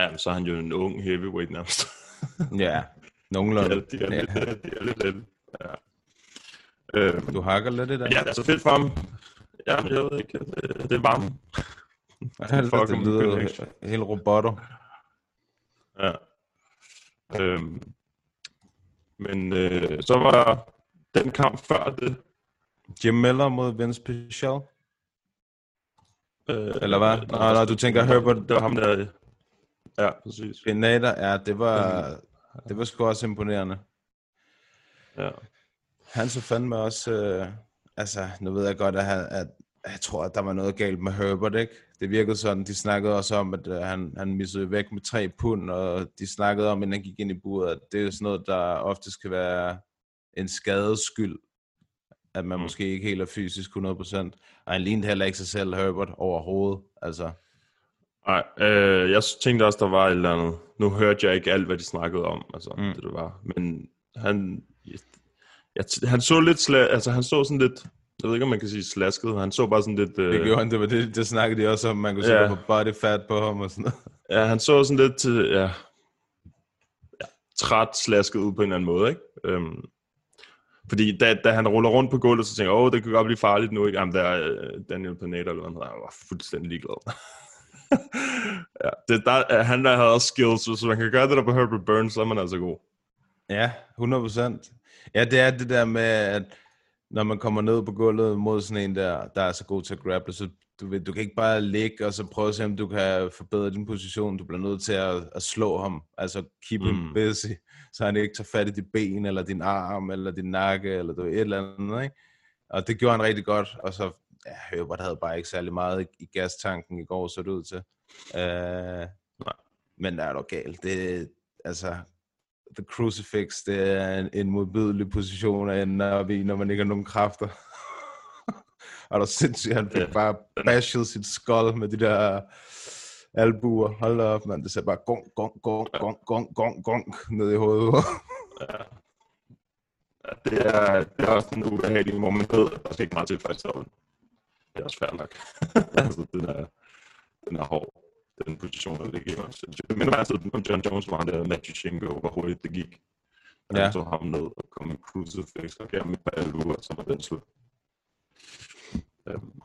Ja, men så er han jo en ung heavyweight nærmest. [LAUGHS] Ja, nogenlunde. de er lidt, Ja. de er lidt lidt. Ja. Øhm, Du hakker lidt i det? ja, det er så fedt for ham. Ja, jeg ved ikke, det, det er varmt. [LAUGHS] Ja, det, lyder Connection. he- helt robotter. Ja. Øhm, men øh, så var den kamp før det. Jim Miller mod Vince Pichel. Øh, Eller hvad? Nå, nå, du tænker Herbert Det var ham der. Ja, præcis. Benader, ja, det var, det var sgu også imponerende. Ja. Han så fandme også, øh, altså, nu ved jeg godt, at, han, at jeg tror, at der var noget galt med Herbert, ikke? Det virkede sådan, de snakkede også om, at øh, han, han missede væk med tre pund, og de snakkede om, inden han gik ind i buret, det er sådan noget, der ofte skal være en skades skyld, at man mm. måske ikke helt er fysisk 100%. Og han lignede heller ikke sig selv, Herbert, overhovedet. Altså, Nej, øh, jeg tænkte også, der var et eller andet. Nu hørte jeg ikke alt, hvad de snakkede om, altså mm. det, det var. Men han, jeg, han så lidt, sla, altså han så sådan lidt, jeg ved ikke, om man kan sige slasket, han så bare sådan lidt, øh, det gjorde han, det var det, det snakkede de også om, man kunne se, Ja. der var body fat på ham og sådan noget. ja, han så sådan lidt, til, ja, ja, træt slasket ud på en eller anden måde, ikke? Øhm, fordi da, da han ruller rundt på gulvet, så tænker jeg, åh, det kan godt blive farligt nu, ikke? Jamen, der er øh, Daniel Pineda, eller hvad han hedder, han var fuldstændig ligeglad. [LAUGHS] ja, det, der, han der havde også skills, så hvis man kan gøre det der på Herbert Burns, så er man altså god. Ja, 100%. Ja, det er det der med, at når man kommer ned på gulvet mod sådan en der, der er så god til at grapple, så du, ved, du kan ikke bare ligge og så prøve at se, om du kan forbedre din position. Du bliver nødt til at, at slå ham, altså keep mm. him busy, så han ikke tager fat i dit ben, eller din arm, eller din nakke, eller du ved, et eller andet, ikke? Og det gjorde han rigtig godt, og så, ja, Herbert havde bare ikke særlig meget i, i gastanken i går, så det ud til. Uh, men der er dog galt. Det, altså, the crucifix, det er en, en modbydelig position at ende op i, når man ikke har nogen kræfter. [LAUGHS] og der er sindssygt, han fik bare bashed sit skull med de der albuer. Hold da op, mand. Det ser bare gong, gong, gong, gong, gong, gong, gong ned i hovedet. Ja, det er, det er også en ubehagelig at der skal ikke meget til faktisk stoppen. Det er også fair nok. [LAUGHS] altså, den er, den er hård, den position, der ligger i også. Jeg minder mig altid om John Jones, var han der Matthew Shingo, hvor hurtigt det gik. Han Ja. tog ham ned og kom med crucifix og gav ham et par albuer, og så var den slut. Øhm,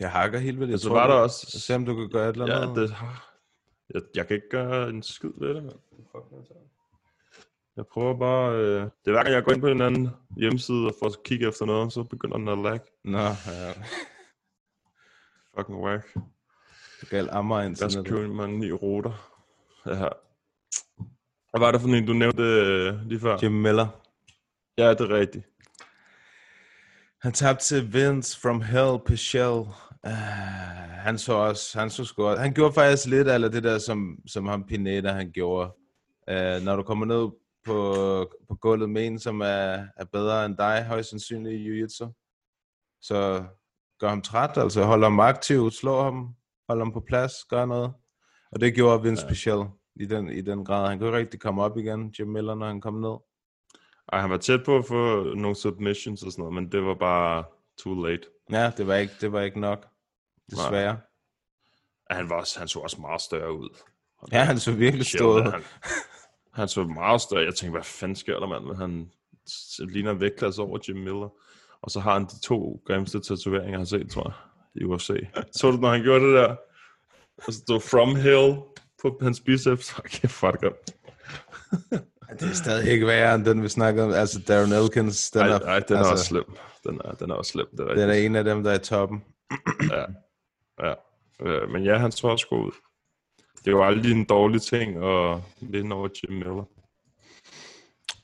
Jeg hakker helt vildt. Jeg Så tror, var der også- Se om du kan gøre et eller ja, andet. det, jeg, jeg kan ikke gøre en skid ved det, mand. Jeg prøver bare... Øh, det er hver gang, jeg går ind på en anden hjemmeside og får at kigge efter noget, så begynder den at lag. Nå, ja. Fucking whack. Galt Amager Jeg skal købe mange nye ruter. Ja. Hvad var det for en, du nævnte øh, lige før? Jim Miller. Ja, det er rigtigt. Han tabte til Vince from Hell Pichel. Uh, han så også, han så sgu også- Han gjorde faktisk lidt af det der, som, som ham Pineda han gjorde. Uh, når du kommer ned på, på gulvet med en, som er, er bedre end dig, højst sandsynligt i jiu-jitsu. Så gør ham træt, altså hold ham aktiv, slå ham, hold ham på plads, gør noget. Og det gjorde Vince ja. Pichel i den, i den grad. Han kunne ikke rigtig komme op igen, Jim Miller, når han kom ned. Ej, han var tæt på at få nogle submissions og sådan noget, men det var bare too late. Ja, det var ikke, det var ikke nok, desværre. Nej. Han, var også, han så også meget større ud. Ja, han så virkelig stor ud. Han, han så meget større. Jeg tænkte, hvad fanden sker der, mand? Han ligner en vægtklasse over Jim Miller. Og så har han de to grimmeste tatoveringer, jeg har set, tror jeg, i UFC. så du, når han gjorde det der? Og så stod From Hill på hans biceps. Okay, fuck up. det er stadig ikke værre end den, vi snakker om. Altså, Darren Elkins, den ej, er... Ej, den er altså, også slem. Den er, den er også slem, det er Den er en af dem, der er i toppen. [CLEARS THROAT] ja, ja. Øh, men ja, han så også god ud. Det jo aldrig en dårlig ting at vinde over Jim Miller.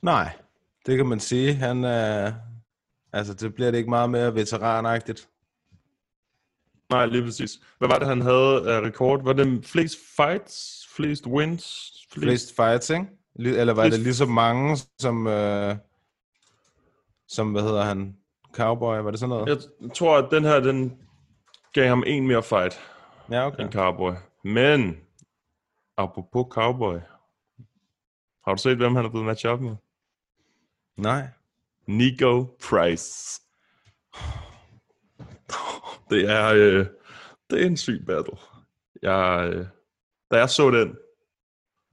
Nej, det kan man sige. Han, øh, altså, det bliver det ikke meget mere veteranagtigt. Nej, lige præcis. Hvad var det, han havde af rekord? Var det flest fights? Flest wins? Flest, flest fights, ikke? Eller var flest... det lige så mange, som, øh, som, hvad hedder han, Cowboy? Var det sådan noget? Jeg tror, at den her, den gav ham en mere fight ja, okay. end Cowboy. Men, apropos Cowboy, har du set, hvem han er blevet matchet op med? Nej. Nico Price. Det er, øh, det er en syg battle. Jeg, øh, da jeg så den,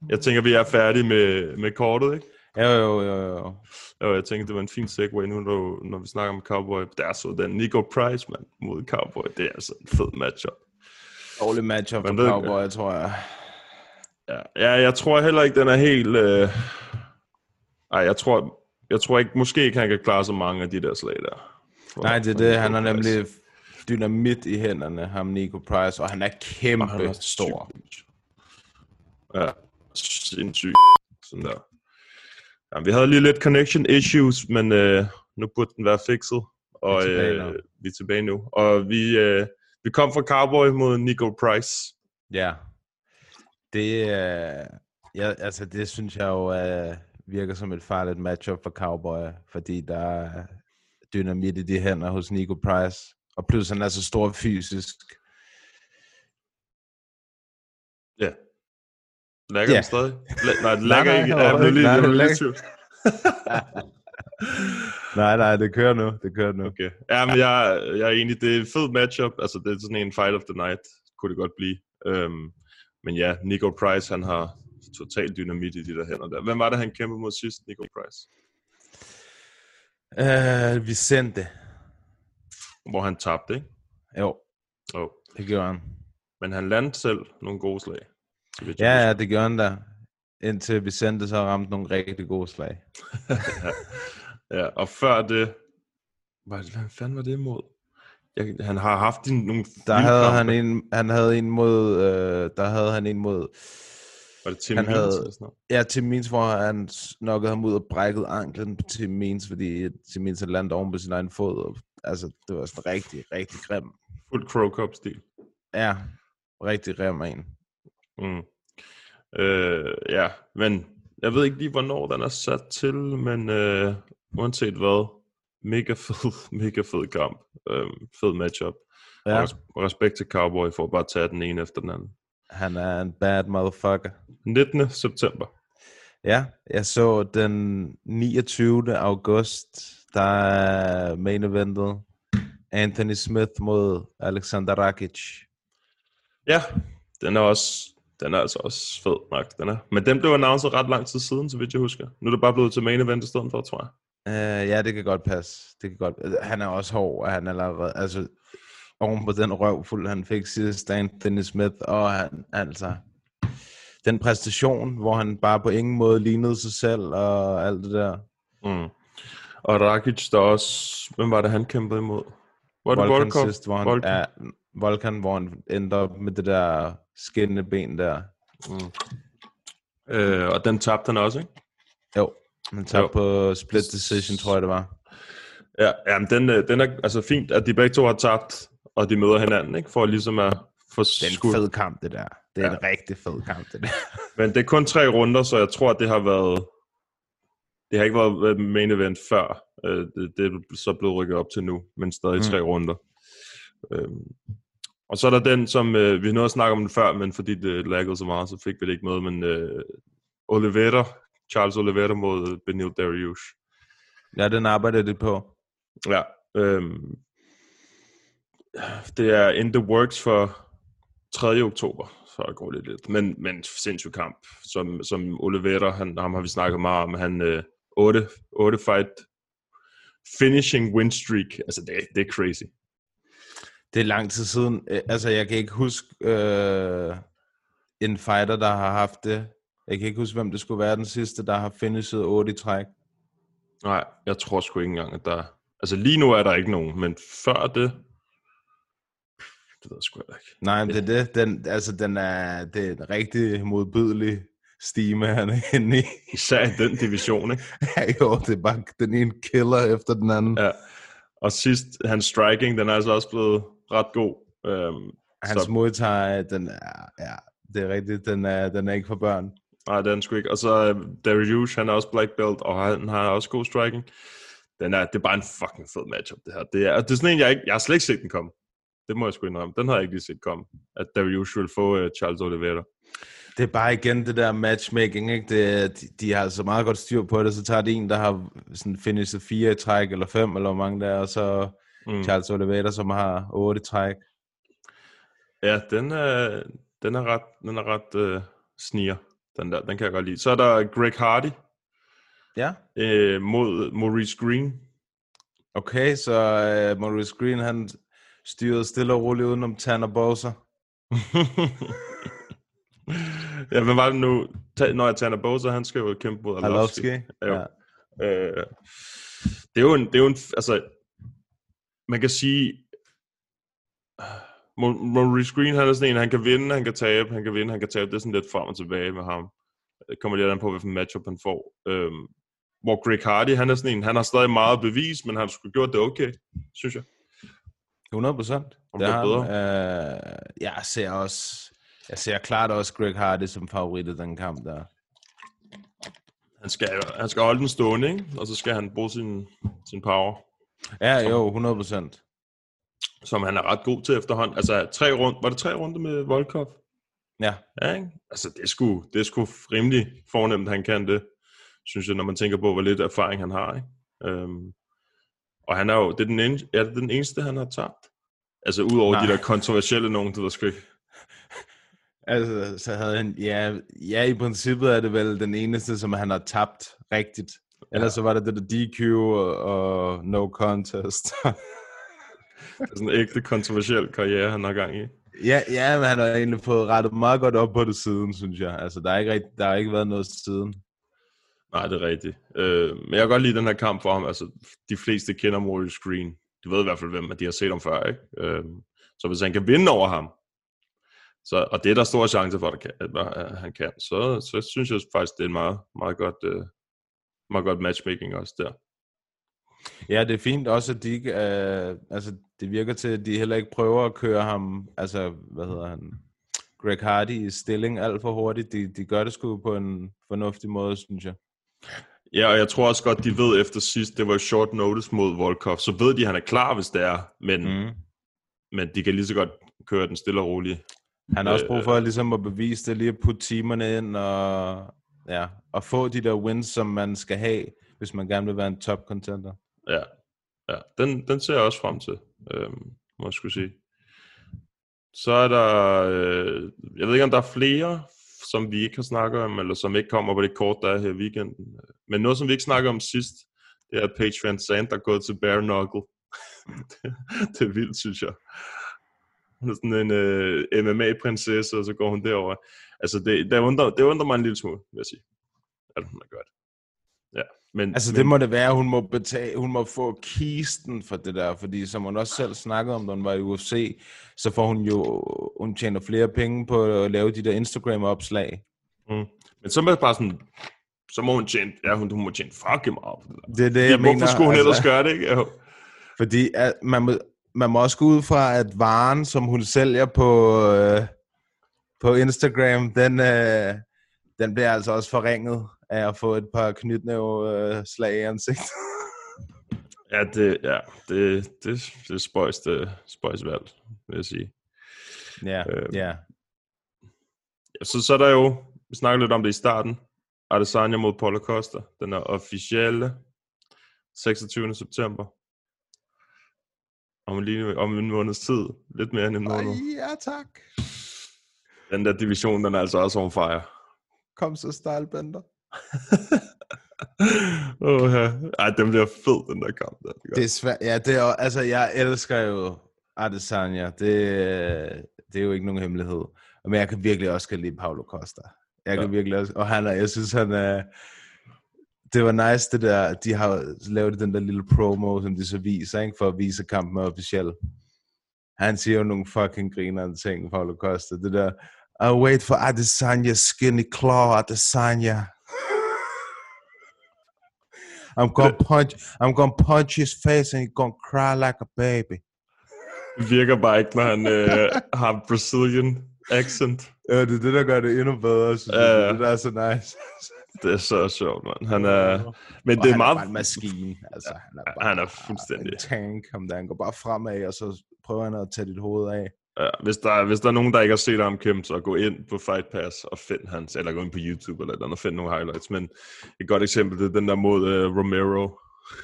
jeg tænker, vi er færdige med, med kortet, ikke? Jo, jo, jo, jo. Jo, jeg tænkte, det var en fin segue nu, når, når vi snakker om Cowboy. Der så den Nico Price, man, mod Cowboy. Det er altså en fed matchup. Dårlig matchup for Cowboy, jeg tror jeg. Ja, ja, jeg tror heller ikke, den er helt... Øh... Ej, jeg tror, jeg tror ikke, måske ikke, han kan klare så mange af de der slag der. For, Nej, det er det. Han har nemlig dynamit i hænderne, ham Nico Price, og han er kæmpe han er stor. Ja, sindssygt. Sådan der. Ja, vi havde lige lidt connection issues, men øh, nu burde den være fikset. Og vi er, øh, vi er tilbage nu. Og vi, øh, vi kom fra Cowboy mod Nico Price. Ja. Det, øh, ja, altså, det synes jeg jo øh, virker som et farligt matchup for Cowboy, fordi der er dynamit i de hænder hos Nico Price. Og plus han er så stor fysisk. Ja. Lækker yeah. stadig? L- nej, det [LAUGHS] lækker ikke. Jeg blev lige, nej, lige [LAUGHS] nej, nej, det kører nu. Det kører nu. Okay. Ja, men jeg, jeg er enig. Det er en fed matchup. Altså, det er sådan en fight of the night, kunne det godt blive. Um, men ja, Nico Price, han har total dynamit i de der hænder der. Hvem var det, han kæmpede mod sidst, Nico Price? Uh, Vicente. Hvor han tabte, ikke? Jo. Oh. Det gjorde han. Men han landte selv nogle gode slag. Ja, ja, det gjorde han da. Indtil Vicente så ramte nogle rigtig gode slag. [LAUGHS] ja, og før det... Hvad fanden var det imod? Jeg, han har haft en, nogle... Der havde han en, han havde en mod... Øh, der havde han en mod... Var det Tim han Means havde, sådan noget? Ja, Tim Means, hvor han nokkede ham ud og brækkede anklen på Tim Means, fordi Tim Means havde landet oven på sin egen fod. Og, altså, det var sådan rigtig, rigtig grim. Fuld Crow Cup-stil. Ja, rigtig grim en. Mm. Øh, ja, men jeg ved ikke lige, hvornår den er sat til, men øh, uanset hvad, mega fed, [LAUGHS] mega fed kamp. Øh, fed matchup. Ja. Og respekt til Cowboy for at bare tage den ene efter den anden. Han er en bad motherfucker. 19. september. Ja, jeg så den 29. august, der er main eventet Anthony Smith mod Alexander Rakic. Ja, den er også den er altså også fed nok, den er. Men den blev announceret ret lang tid siden, så vidt jeg husker. Nu er det bare blevet til main event i stedet for, tror jeg. Uh, ja, det kan godt passe. Det kan godt. Han er også hård, og han er allerede, altså, oven på den røvfuld, han fik sidst, Anthony Smith, og han, altså, den præstation, hvor han bare på ingen måde lignede sig selv, og alt det der. Mm. Og Rakic, der også, hvem var det, han kæmpede imod? Var det Volkan Volkov? sidst, hvor han, Volkan? Ja, Volkan, hvor han endte op med det der skinnende ben der. Mm. Øh, og den tabte han også, ikke? Jo, han tabte jo. på split decision, tror jeg det var. Ja, jamen den, øh, den er altså fint, at de begge to har tabt, og de møder hinanden, ikke? For ligesom at få Det er en fed kamp, det der. Det er ja. en rigtig fed kamp, det der. [LAUGHS] Men det er kun tre runder, så jeg tror, at det har været det har ikke været været main event før. Øh, det, det er så blevet rykket op til nu, men stadig mm. tre runder. Øhm, og så er der den, som øh, vi nåede at snakke om den før, men fordi det laggede så meget, så fik vi det ikke med, men øh, Oliveira, Charles Oliveira mod Benil Dariush. Ja, den arbejdede det på. Ja, øhm, det er in the works for 3. oktober, så det går lidt lidt. Men, men sindssyg kamp, som, som Oliveira, han, ham har vi snakket meget om, han øh, 8, 8 fight finishing win streak, altså det, det er crazy. Det er lang tid siden. Øh, Altså, jeg kan ikke huske øh, en fighter, der har haft det. Jeg kan ikke huske, hvem det skulle være den sidste, der har finishet 8 i træk. Nej, jeg tror sgu ikke engang, at der... Altså lige nu er der ikke nogen, men før det... Det ved jeg sgu ikke. Nej, men det er det. Den, altså, den er, det er en rigtig modbydelig stime, han er inde i. Især i den division, ikke? [LAUGHS] Ja, jo, det er bare den ene killer efter den anden. Ja. Og sidst, hans striking, den er altså også blevet ret god. Øhm, Hans så, Muay Thai, den er, ja, det er rigtigt, den er, den er ikke for børn. nej, den er sgu ikke. Og så uh, Dariush, han er også black belt, og han har også god striking. Den er, det er bare en fucking fed matchup, det her. Det er, det er sådan en, jeg, ikke, jeg har slet ikke set den komme. Det må jeg sgu indrømme. Den har jeg ikke lige set komme. At Dariush vil få uh, Charles Oliveira. Det er bare igen det der matchmaking, ikke? Det, de, de har så meget godt styr på det, så tager de en, der har sådan finishet fire i træk, eller fem, eller hvor mange der er, og så mm. Charles Oliveira, som har otte træk. Ja, den er, den er ret, den er ret uh, sniger. Den der, den kan jeg godt lide. Så er der Greg Hardy Ja. øh, mod Maurice Green. Okay, så uh, Maurice Green, han styrede stille og roligt udenom Tanner Bowser. [LAUGHS] ja, men var det nu? Når jeg Tanner Bowser, han skal jo kæmpe mod Arlovski. Jo. ja. Øh, det er jo en, det er jo en, altså, man kan sige, Maurice Green, han er sådan en, han kan vinde, han kan tabe, han kan vinde, han kan tabe. Det er sådan lidt frem og tilbage med ham. Det kommer lidt an på, hvilken matchup han får. Øhm, hvor Greg Hardy, han er sådan en, han har stadig meget bevis, men han skulle gjort det okay, synes jeg. 100 procent. Er. Øh, jeg ser også, jeg ser klart også Greg Hardy som favorit i den kamp der. Han skal, han skal holde den stående, ikke? og så skal han bruge sin, sin power, Ja, jo, 100 procent. som han er ret god til efterhånden. Altså, tre rund, var det tre runder med Volkov? Ja, Ja, ikke? Altså, det er, sgu, det er sgu rimelig fornemt, han kan det, synes jeg, når man tænker på, hvor lidt erfaring han har. Ikke? Øhm, og han er jo, det er den, en, er det den eneste, han har tabt. Altså, udover Nej. de der kontroversielle nogen, det ved sgu ikke. altså, så havde han, ja, ja, i princippet er det vel den eneste, som han har tabt rigtigt. Ellers så var det det der DQ og, og no contest. [LAUGHS] Det er sådan en ægte kontroversiel karriere, han har gang i. ja, ja, men han har egentlig fået rettet meget godt op på det siden, synes jeg. Altså, der har ikke, der har ikke været noget siden. Nej, det er rigtigt. Øh, men jeg kan godt lide den her kamp for ham. Altså, de fleste kender Maurice Green. De ved i hvert fald, hvem de har set ham før. Ikke? Øh, så hvis han kan vinde over ham, så, og det er der store chance for, at, kan, at han kan, så, så synes jeg faktisk, det er en meget, meget, godt, øh, meget godt matchmaking også der. Ja, det er fint også, at de ikke, øh, altså, det virker til, at de heller ikke prøver at køre ham, altså, hvad hedder han, Greg Hardy i stilling alt for hurtigt. De, de gør det sgu på en fornuftig måde, synes jeg. Ja, og jeg tror også godt, de ved efter sidst, det var short notice mod Volkov, så ved de, at han er klar, hvis det er, men, mm. men de kan lige så godt køre den stille og roligt. Han har også Øh, brug for ligesom at bevise det, lige at putte timerne ind, og, ja, og få de der wins, som man skal have, hvis man gerne vil være en top contender. Ja, ja den, den ser jeg også frem til, øhm, må jeg skulle sige. Så er der, øh, jeg ved ikke om der er flere, som vi ikke har snakket om, eller som ikke kommer på det kort, der er her i weekenden. Men noget, som vi ikke snakker om sidst, det er, at Paige Van Zandt er gået til bare knuckle. det, [LAUGHS] det er vildt, synes jeg. Hun er sådan en øh, MMA-prinsesse, og så går hun derover. Altså, det, det, undrer, det undrer mig en lille smule, vil jeg sige. At hun har gjort. Ja, men, Altså men, det må det være, hun må, betale, hun må få kisten for det der, fordi som hun også selv snakkede om, da hun var i UFC, så får hun jo, hun tjener flere penge på at lave de der Instagram-opslag. Mm. Men så er bare sådan, så må hun tjene, ja, hun, hun må tjene fucking meget på det der. Det er det, jeg hvorfor mener. skulle hun altså, ellers gøre det, ikke? Jo. Fordi at man, må, man må også gå ud fra, at varen, som hun sælger på, øh, på Instagram, den, øh, den bliver altså også forringet af at få et par knytnæve øh, slag i ansigtet. [LAUGHS] Ja, det, ja, det, det, det er spøjs, det spøjs valg, vil jeg sige. ja, Øhm. ja. Ja, så, så er der jo, vi snakker lidt om det i starten, Adesanya mod Paulo Costa. Den er officielle 26. september. Om, lige, om en måneds tid. Lidt mere end en måned. Ja, tak. Den der division, den er altså også on fire. Kom så, stejlbænder. [LAUGHS] Åh, ja. Ej, den bliver fed, den der kamp. Der. Det, Det er svært. Ja, det er, altså, jeg elsker jo Adesanya. Det, det er jo ikke nogen hemmelighed. Men jeg kan virkelig også godt lide Paulo Costa. Jeg kan Ja. virkelig også, og han er, jeg synes, han er, det var nice det der, de har lavet den der lille promo, som de så viser, ikke, for at vise kampen er officiel. Han siger jo nogle fucking grinerende ting, Paulo Costa. Det der, I wait for Adesanya skinny claw, Adesanya. I'm gonna punch, I'm gonna punch his face and he's gonna cry like a baby. virker bare ikke, når han øh, [LAUGHS] har Brazilian accent. Ja, det er det, der gør det endnu bedre, synes jeg. ja. Det der er så nice. [LAUGHS] Det er så sjovt, mand. Han er... Men Og det er han meget... er bare en maskine. Altså, han er bare han er fuldstændig- en tank. Ham der. Han går bare fremad, og så prøver han at tage dit hoved af. Ja, hvis, der, hvis der er nogen, der ikke har set ham kæmpe, så gå ind på Fight Pass og find hans, eller gå ind på YouTube eller et eller andet og find nogle highlights. Men et godt eksempel, det er den der mod uh, Romero,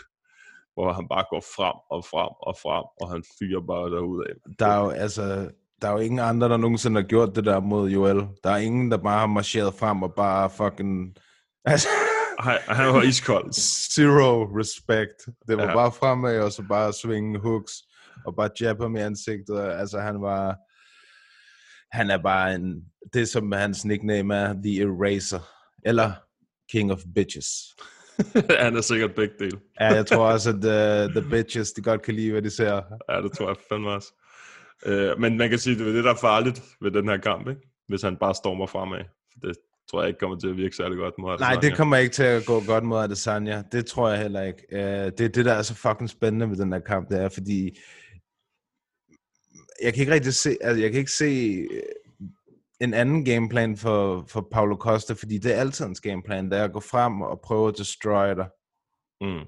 [LAUGHS] hvor han bare går frem og frem og frem, og han fyrer bare derudad. Der er jo, altså, der er jo ingen andre, der nogensinde har gjort det der mod Joel. Der er ingen, der bare har marcheret frem og bare fucking... Altså, [LAUGHS] Han, han var iskold. zero respect. Det var ja. bare fremad, og så bare svinge hooks, og bare jab ham i ansigtet. Altså, han var... Han er bare en... Det, som hans nickname er, The Eraser. Eller King of Bitches. [LAUGHS] han er sikkert begge dele. Ja, jeg tror også, at uh, The Bitches, de godt kan lide, hvad de ser. Ja, det tror jeg fandme også. Uh, men man kan sige, det er det, der er farligt ved den her kamp, ikke? Hvis han bare stormer fremad. Det tror jeg ikke kommer til at virke særlig godt mod Nej, det kommer ikke til at gå godt mod Adesanya. Det tror jeg heller ikke. Uh, det er det, der er så fucking spændende ved den her kamp, det er, fordi jeg kan ikke rigtig se, altså jeg kan ikke se øh, en anden gameplan for, for Paulo Costa, fordi det er altid hans gameplan, det er at gå frem og prøve at destroy dig. Mm.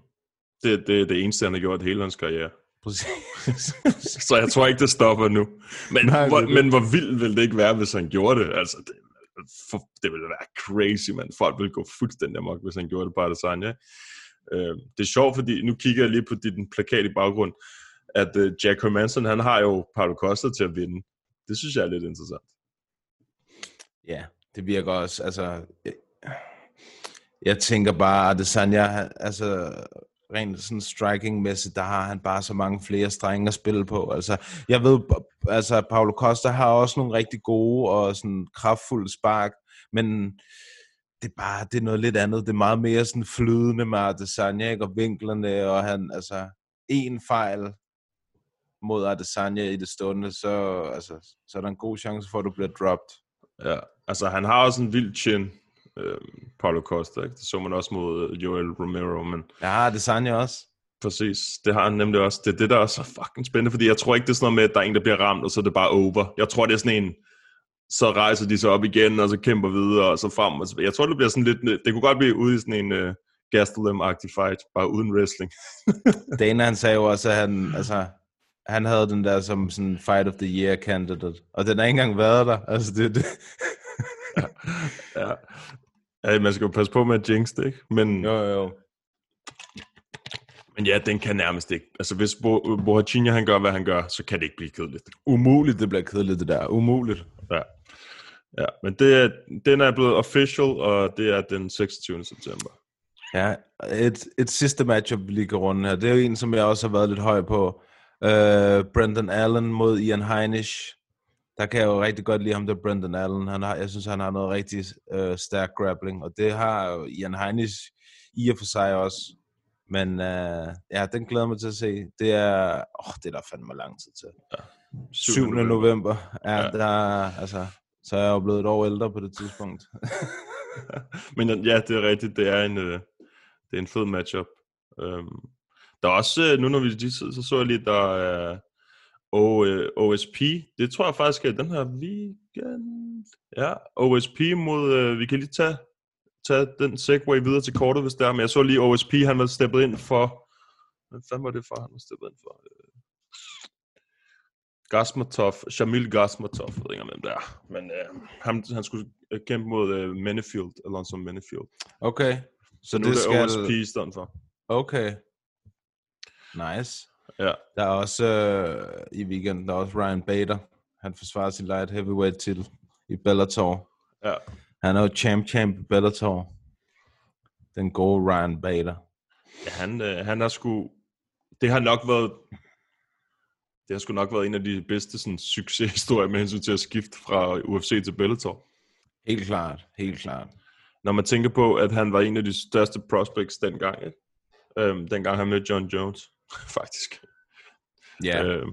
Det, det er det eneste, han har gjort hele hans karriere. Præcis. [LAUGHS] Så jeg tror ikke, det stopper nu. Men, Nej, hvor, det det. men hvor vildt ville det ikke være, hvis han gjorde det? Altså, det, for, det ville være crazy, man. Folk ville gå fuldstændig amok, hvis han gjorde det på Adesanya. Øh, det er sjovt, fordi nu kigger jeg lige på din plakat i baggrund, at uh, Jack Hermanson, han har jo Paulo Costa til at vinde. Det synes jeg er lidt interessant. Ja, det virker også, altså, jeg, jeg tænker bare, at Adesanya, altså, rent sådan striking-mæssigt, der har han bare så mange flere strenge at spille på. Altså, jeg ved, altså, Paulo Costa har også nogle rigtig gode og sådan kraftfulde spark, men det er bare, det er noget lidt andet. Det er meget mere sådan flydende med Adesanya, ikke? og vinklerne, og han, altså, en fejl mod Adesanya i det stående, så, altså, så er der en god chance for, at du bliver dropped. Ja, altså han har også en vild chin, øh, Paulo Costa. Ikke? Det så man også mod øh, Joel Romero, men Ja, Adesanya også. Præcis, det har han nemlig også. Det er det, der er så fucking spændende, fordi jeg tror ikke, det er sådan noget med, at der er en, der bliver ramt, og så er det bare over. Jeg tror, det er sådan en, så rejser de sig op igen, og så kæmper videre, og så frem. Og så, jeg tror, det bliver sådan lidt, det kunne godt blive ude i sådan en uh, Gastelum-agtig fight, bare uden wrestling. [LAUGHS] Dana, han sagde jo også, at han, altså, han havde den der som sådan fight of the year candidate, og den har ikke engang været der. Altså, det, det. [LAUGHS] ja. ja, man skal jo passe på med at jinx det, ikke? Men, jo, jo. men ja, den kan nærmest ikke. Altså, hvis Bo, Bohachinha, han gør, hvad han gør, så kan det ikke blive kedeligt. Umuligt, det bliver kedeligt, det der. Umuligt. Ja. Ja, men det er, den er blevet official, og det er den 26. september. Ja, et, et sidste matchup, lige kan runde her. Det er jo en, som jeg også har været lidt høj på. Uh, Brendan Allen mod Ian Heinisch. Der kan jeg jo rigtig godt lide ham, der Brendan Allen. Han har, jeg synes, han har noget rigtig uh, stærk grappling, og det har Ian Heinisch i og for sig også. Men uh, ja, den glæder mig til at se. Det er, åh, det er der fandme lang tid til. 7. november. november. Ja, Ja. ja. Der, altså, så er jeg jo blevet et år ældre på det tidspunkt. [LAUGHS] Men ja, det er rigtigt. Det er en, øh, det er en fed matchup. Øhm, der er også, øh, nu når vi lige så, så så jeg lige, der er O, øh, OSP. Det tror jeg faktisk er den her weekend. Ja, OSP mod, øh, vi kan lige tage tage den segway videre til kortet, hvis det er. Men jeg så lige OSP, han var steppet ind for... Hvad fanden var det for, han var steppet ind for? Gasmatov, Shamil Gasmatov, jeg ved ikke, hvem det er. Men øh, han, han skulle kæmpe mod øh, Menefield, Alonso Menefield. Okay. Så Nu det er det skal... OSP i stedet for. Okay. Nice. Ja. Der er også øh, i weekenden, der er også Ryan Bader. Han forsvarer sin light heavyweight titel i Bellator. Ja. Han er jo champ champ i Bellator. Den gode Ryan Bader. Ja, han, øh, han har sgu... Det har nok været... Det har sgu nok været en af de bedste sådan, succeshistorier med hensyn til at skifte fra UFC til Bellator. Helt klart, helt klart. Når man tænker på, at han var en af de største prospects dengang. Ikke? Øhm, dengang han mødte John Jones, [LAUGHS] faktisk. Ja, øh.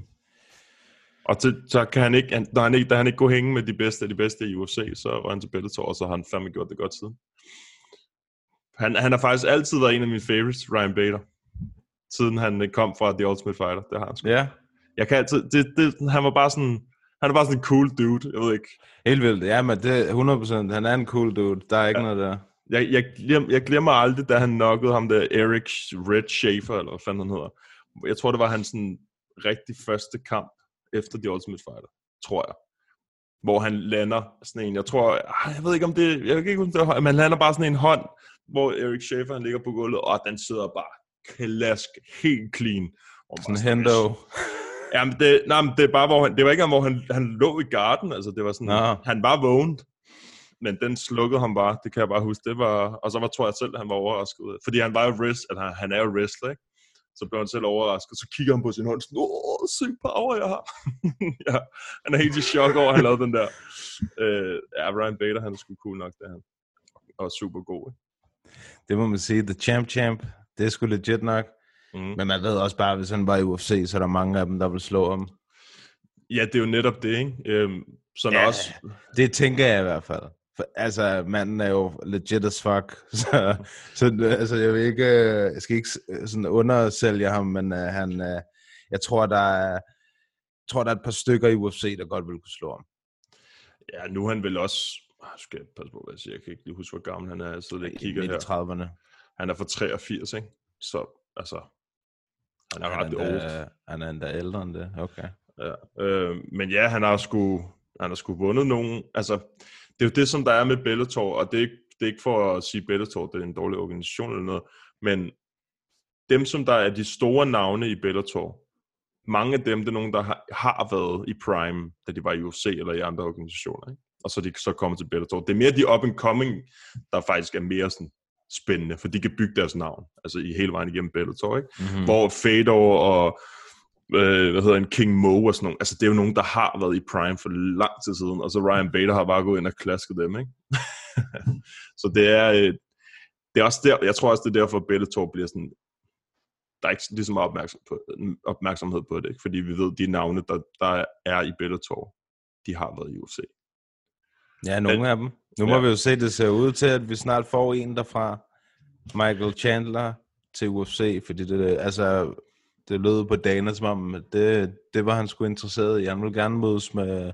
Og til, så kan han ikke, han, når han ikke, da han ikke kunne hænge med de bedste af de bedste i UFC, så var han til Bellator, og så har han fandme gjort det godt siden. Han, han har faktisk altid været en af mine favorites, Ryan Bader. Siden han øh, kom fra The Ultimate Fighter, det har han sgu. ja. Jeg kan altid, det, det, han var bare sådan, han er bare sådan en cool dude, jeg ved ikke. Helt vildt. Ja, men det er 100%. Han er en cool dude. Der er ikke ja. noget der. Jeg, jeg, glem, jeg glemmer aldrig, da han knockede ham der Eric Red Schaefer, eller hvad fanden han hedder. Jeg tror, det var hans sådan, rigtig første kamp efter The Ultimate Fighter, tror jeg. Hvor han lander sådan en, jeg tror, ah, jeg ved ikke om det, jeg kan ikke huske det, men han lander bare sådan en hånd, hvor Eric Schaefer han ligger på gulvet, og den sidder bare klask, helt clean. Og Sådan hendo. [LAUGHS] Jamen, det, nej, men det er bare, hvor han, det var ikke engang, hvor han, han lå i garden, altså det var sådan, Nå. han var vågnet, men den slukkede ham bare, det kan jeg bare huske, det var, og så var, tror jeg selv, at han var overrasket, fordi han var jo wrest, at han, han er jo wrestler, ikke? Så blev han selv overrasket, så kigger han på sin hånd, sådan, åh, syg power, jeg har. [LAUGHS] ja, han er helt i chok over, at han lavede den der. Øh, ja, Ryan Bader, han er sgu cool nok, det han. Og super god, ikke? Det må man sige. The champ champ. Det er sgu legit nok. Mm. Men man ved også bare, hvis han var i UFC, så er der mange af dem, der vil slå ham. Ja, det er jo netop det, ikke? Øhm, sådan Ja. også, Det tænker jeg i hvert fald. For, altså, manden er jo legit as fuck. [LAUGHS] Så, så altså, jeg vil ikke, øh, jeg skal ikke s- sådan undersælge ham, men uh, han, uh, jeg tror, der er, tror, der er et par stykker i UFC, der godt vil kunne slå ham. ja, nu er han vel også, ah, skal jeg passe på, hvad jeg siger, jeg kan ikke lige huske, hvor gammel han er, jeg sidder lige og kigger her. 30'erne. Han er fra 83, ikke? Så, altså, han er Han ret er, old. endda, han er endda ældre end det. Okay. Ja. Øh, men ja, han har sgu, han har sgu vundet nogen, altså, det er jo det, som der er med Bellator, og det er, ikke, det er ikke for at sige Bellator, det er en dårlig organisation eller noget, men dem, som der er de store navne i Bellator, mange af dem, det er nogen, der har, har været i Prime, da de var i UFC eller i andre organisationer, ikke? og så de så kommet til Bellator. Det er mere de up-and-coming, der faktisk er mere sådan spændende, for de kan bygge deres navn, altså i hele vejen igennem Bellator, ikke? Mm-hmm. hvor Fedor og øh, hvad hedder en King Mo og sådan nogle, altså det er jo nogen, der har været i Prime for lang tid siden, og så Ryan Bader har bare gået ind og klasket dem, ikke? [LAUGHS] så det er, øh, det er også der, jeg tror også, det er derfor, at Bellator bliver sådan, der er ikke lige så meget opmærksom på, opmærksomhed på det, ikke? fordi vi ved, de navne, der, der er i Bellator, de har været i UFC. Ja, nogle af dem. Nu må Ja. vi jo se, det ser ud til, at vi snart får en derfra. Michael Chandler til UFC, fordi det, altså, det lød på Dana som om, det, det var han sgu interesseret i. Han ville gerne mødes med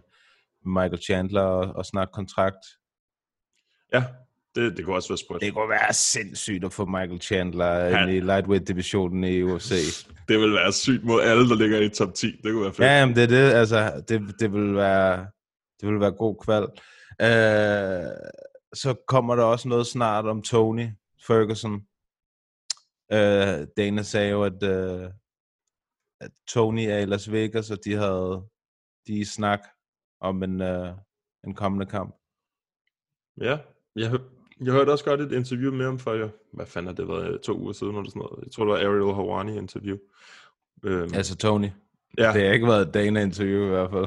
Michael Chandler og, og snakke kontrakt. Ja, det, det kunne også være sprødt. Det kunne være sindssygt at få Michael Chandler Han- i lightweight-divisionen i UFC. [LAUGHS] Det vil være sygt mod alle, der ligger i top 10. Det kunne være fedt. Ja, jamen, det er det. Altså, det, det vil være det vil være god kval. Øh, så kommer der også noget snart om Tony Ferguson. Øh, Dana sagde jo, at, øh, at Tony er i Las Vegas, og de havde de i snak om en, øh, en kommende kamp. Ja, jeg, jeg hørte også godt et interview med ham for, jeg, hvad fanden har det været, to uger siden eller sådan noget. Jeg tror, det var Ariel Hawani interview. Øhm, Altså Tony. ja. Det har ikke været et Dana-interview i hvert fald.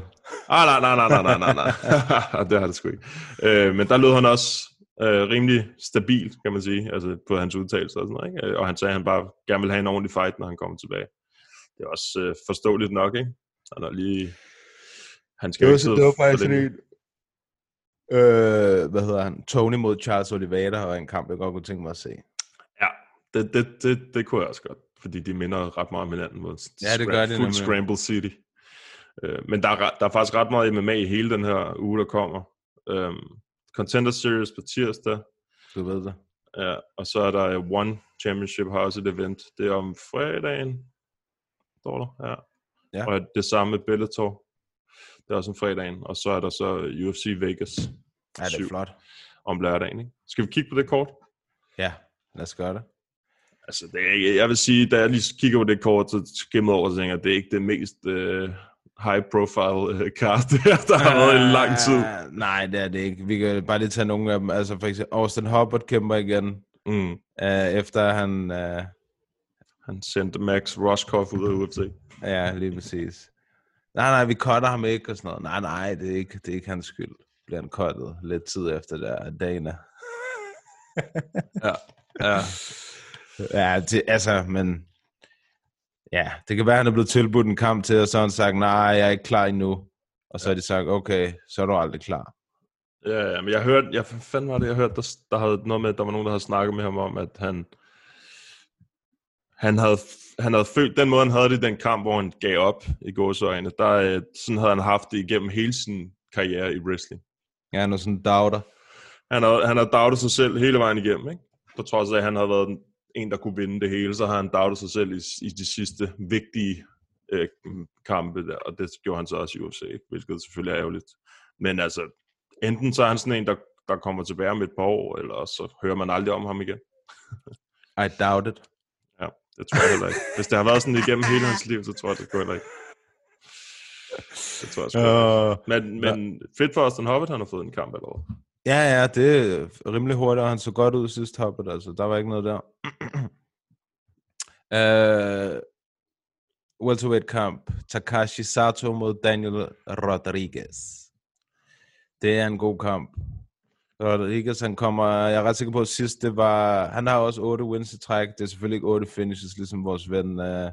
Ah, nej, nej, nej, nej, nej, nej, nej. [LAUGHS] det har det sgu ikke. Øh, men der lød han også øh, rimelig stabil, kan man sige, altså på hans udtalelser og sådan noget, ikke? Øh, Og han sagde, at han bare gerne vil have en ordentlig fight, når han kommer tilbage. Det er også øh, forståeligt nok, ikke? Han er lige... Han skal jo ikke sidde for længe. Øh, hvad hedder han? Tony mod Charles Oliveira, og en kamp, jeg godt kunne tænke mig at se. Ja, det, det, det, det kunne jeg også godt, fordi de minder ret meget om hinanden mod Ja, det gør de Full nemlig. Scramble City. Øh, men der er, der er faktisk ret meget MMA i hele den her uge, der kommer. Øhm, Contender Series på tirsdag, Du ved det. Ja, og så er der øh, One Championship har også et event. Det er om fredagen, står der, ja. Ja. Og det samme med Bellator. Det er også om fredagen. Og så er der så UFC Vegas Ja, det er flot. om lørdagen. Ikke? Skal vi kigge på det kort? Ja, lad os gøre det. Altså, det er, jeg vil sige, da jeg lige kigger på det kort, så skimmer over, så tænker jeg, det er ikke det mest uh, high profile uh, card, [LAUGHS] der, har været i lang tid. Ah, Nej, det er det ikke. Vi kan bare lige tage nogle af dem. Altså for eksempel, Austin Hubbard kæmper igen, Mm. uh, efter han... Uh, Han sendte Max Roscoff ud af [LAUGHS] UFC. ja, lige præcis. Nej, nej, vi cutter ham ikke og sådan noget. Nej, nej, det er ikke, det er ikke hans skyld. Bliver han cuttet lidt tid efter der Dana. [LAUGHS] Ja. ja. Ja, det, altså, men... Ja, det kan være, at han er blevet tilbudt en kamp til, og så har han sagt, nej, jeg er ikke klar endnu. Og så har de sagt, okay, så er du aldrig klar. Ja, ja, men jeg hørte, jeg fanden var det, jeg hørte, der, der havde noget med, at der var nogen, der havde snakket med ham om, at han, han havde, han havde følt, den måde, han havde det i den kamp, hvor han gav op i gåsøjne, der, øh, sådan havde han haft det igennem hele sin karriere i wrestling. Ja, han er sådan doubter. Han har, han har doubtet sig selv hele vejen igennem, ikke? På trods af, at han havde været en, der kunne vinde det hele, så har han doubtet sig selv i, i de sidste vigtige øh, kampe der, og det gjorde han så også i UFC, hvilket selvfølgelig er ærgerligt. Men altså, enten så er han sådan en, der, der kommer tilbage om et par år, eller så hører man aldrig om ham igen. [LAUGHS] I doubt it. Ja, det tror jeg heller ikke. Hvis det har været sådan igennem hele hans liv, så tror jeg, det går heller ikke. Det tror jeg sgu ikke. Uh, Men, men fedt for Austin Hobbit, han har fået en kamp allerede. ja, ja, det er rimelig hurtigt, og han så godt ud sidst hoppet, altså. Der var ikke noget der. uh, [CLEARS THROAT] welterweight kamp. Takashi Sato mod Daniel Rodriguez. Det er en god kamp. Rodriguez, han kommer, jeg er ret sikker på, at sidst det var, han har også 8 wins i træk. Det er selvfølgelig ikke 8 finishes, ligesom vores ven, uh,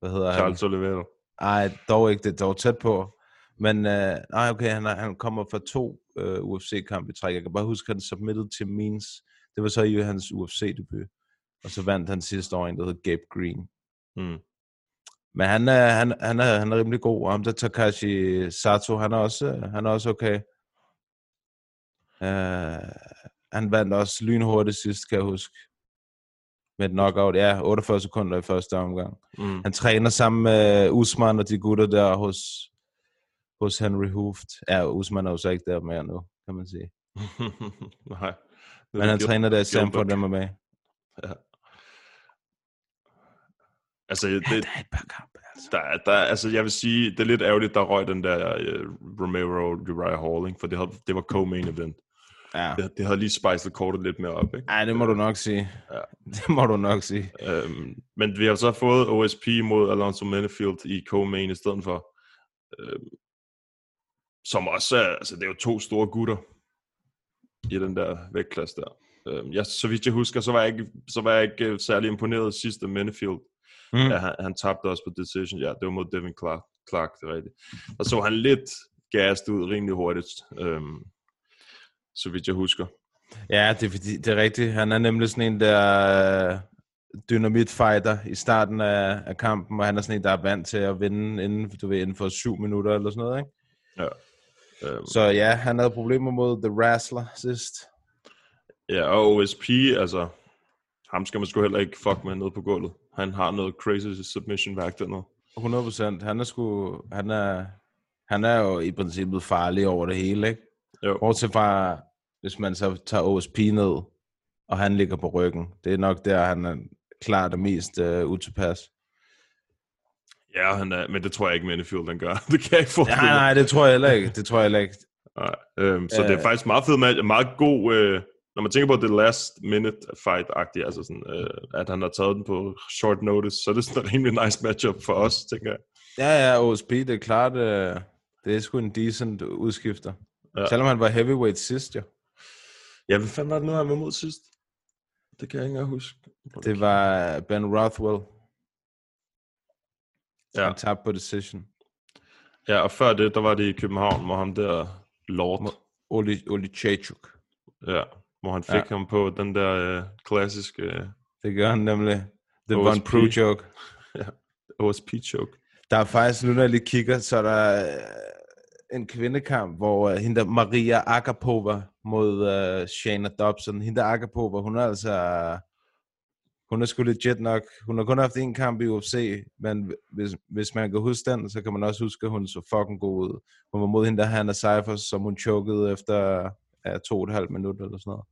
hvad hedder han? Charles Oliveira. Ej, dog ikke. Det er dog tæt på. Men øh, nej, okay, han, han kommer fra to øh, UFC-kampe i træk. Jeg kan bare huske, at han submitted til Means. Det var så i hans UFC-debut. Og så vandt han sidste år en, der hed Gabe Green. Mm. Men han er, han, han er, han er rimelig god. Og ham der Takashi Sato, han er også, øh, han er også okay. Uh, han vandt også lynhurtigt sidst, kan jeg huske. Med et knockout, ja, 48 sekunder i første omgang. Mm. Han træner sammen med Usman og de gutter der hos, hos Henry Hooft. Ja, Usman er jo så ikke der mere nu, kan man sige. [LAUGHS] Nej. Men han træner der i Sanford Gilbert. MMA. Altså, det, Ja, der er et par kampe, altså. der, er- der, er- altså, jeg vil sige, det er lidt ærgerligt, der røg den der uh, Romero Uriah Hall, ikke? for det, havde, det var co-main event. Ja. Det, det havde lige spejset kortet lidt mere op. Ikke? Ej, det må du nok sige. Ja. [LAUGHS] Det må du nok sige. Øhm, men vi har så fået OSP mod Alonso Menefield i co-main i stedet for. Øhm, som også er, altså det er jo to store gutter i den der vægtklasse der. Øhm, jeg, så vidt jeg husker, så var jeg ikke, så var jeg ikke øh, særlig imponeret sidste Menefield. Mm. Ja, han, han tabte også på decision. Ja, det var mod Devin Clark, Clark det er rigtigt. Og så var han lidt gassed ud rimelig hurtigt, øhm, så vidt jeg husker. Ja, det er, fordi, det er rigtigt. Han er nemlig sådan en, der øh, dynamit-fighter i starten af, af kampen, og han er sådan en, der er vant til at vinde inden, du ved, inden for syv minutter eller sådan noget, ikke? Ja. Øhm, Så ja, han havde problemer mod The Wrestler sidst. Ja, og OSP, altså, ham skal man sgu heller ikke fuck med nede på gulvet. Han har noget crazy submission værk dernede. 100 procent. Han er sgu, han er, han er jo i princippet farlig over det hele, ikke? Jo. Bortset fra, hvis man så tager OSP ned, og han ligger på ryggen. Det er nok der, han er klart det mest uh, utilpas. Ja, han er, men det tror jeg ikke, Manifield den gør. [LAUGHS] det kan jeg ikke forestille Nej, nej, det tror jeg heller ikke. Det tror jeg heller ikke. Nej. Øhm, så det er Øh. faktisk meget fed match, meget god, øh, når man tænker på det last minute fight-agtigt, altså sådan, øh, at han har taget den på short notice, så er det sådan en rimelig nice matchup for os, tænker jeg. Ja, ja, OSP, det er klart, uh, det er sgu en decent udskifter. Ja. Ja. Selvom han var heavyweight sidst, jo. Ja, hvad fanden var det nu, han var mod sidst? Det kan jeg ikke engang huske. Det var Ben Rothwell. Ja. Han tabte på decision. Ja, og før det, der var det i København, hvor ham der Lord, Oli, Oli Chachuk. ja, hvor han fik Ja. ham på den der øh, klassiske øh, Det gør han nemlig. The. Von Pro joke. [LAUGHS] OSP choke. Der er faktisk, nu når jeg lige kigger, så er der øh, en kvindekamp, hvor uh, hende der Maria Agapova mod uh, Shayna Dobson. Hende der Agapova, hun er altså... Hun er sgu legit nok. Hun har kun haft en kamp i UFC, men hvis, hvis man kan huske den, så kan man også huske, at hun så fucking god ud. Hun var mod hende der Hannah Cyphers, som hun chokede efter ja, to og et halvt minut eller sådan noget.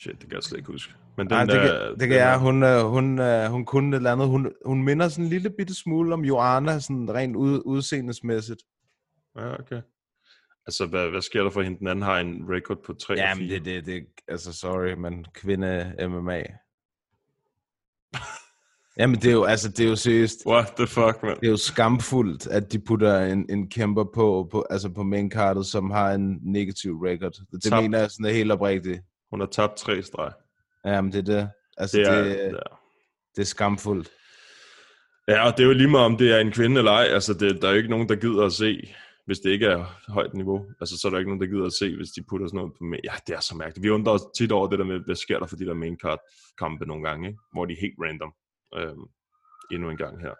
Shit, det kan jeg slet ikke huske. Men den det, der, kan, det den kan jeg. der- Hun, øh, hun, øh, hun kunne et eller andet. Hun, hun minder sådan en lille bitte smule om Joanna, sådan rent ud, udseendesmæssigt. Ja, okay. Altså, hvad, hvad sker der for hende? Den anden har en record på 3 og Jamen, 4. det, det, det, altså sorry, men kvinde MMA. Jamen, det er jo, altså, det er jo seriøst. What the fuck, man? Det er jo skamfuldt, at de putter en, en kæmper på, på, altså på maincardet, som har en negativ record. Det, Tabt. mener jeg sådan er helt oprigtigt. Hun har tabt tre streg. Jamen, det er det. Altså, Det det er, er, det, ja. det er skamfuldt. ja, og det er jo lige meget, om det er en kvinde eller ej. Altså, det, der er jo ikke nogen, der gider at se, hvis det ikke er højt niveau. Altså, så er der ikke nogen, der gider at se, hvis de putter sådan noget på main. Ja, det er så mærkeligt. Vi undrer os tit over det der med, hvad sker der for de der main card kampe nogle gange, ikke? hvor de er helt random. Øhm, endnu en gang her.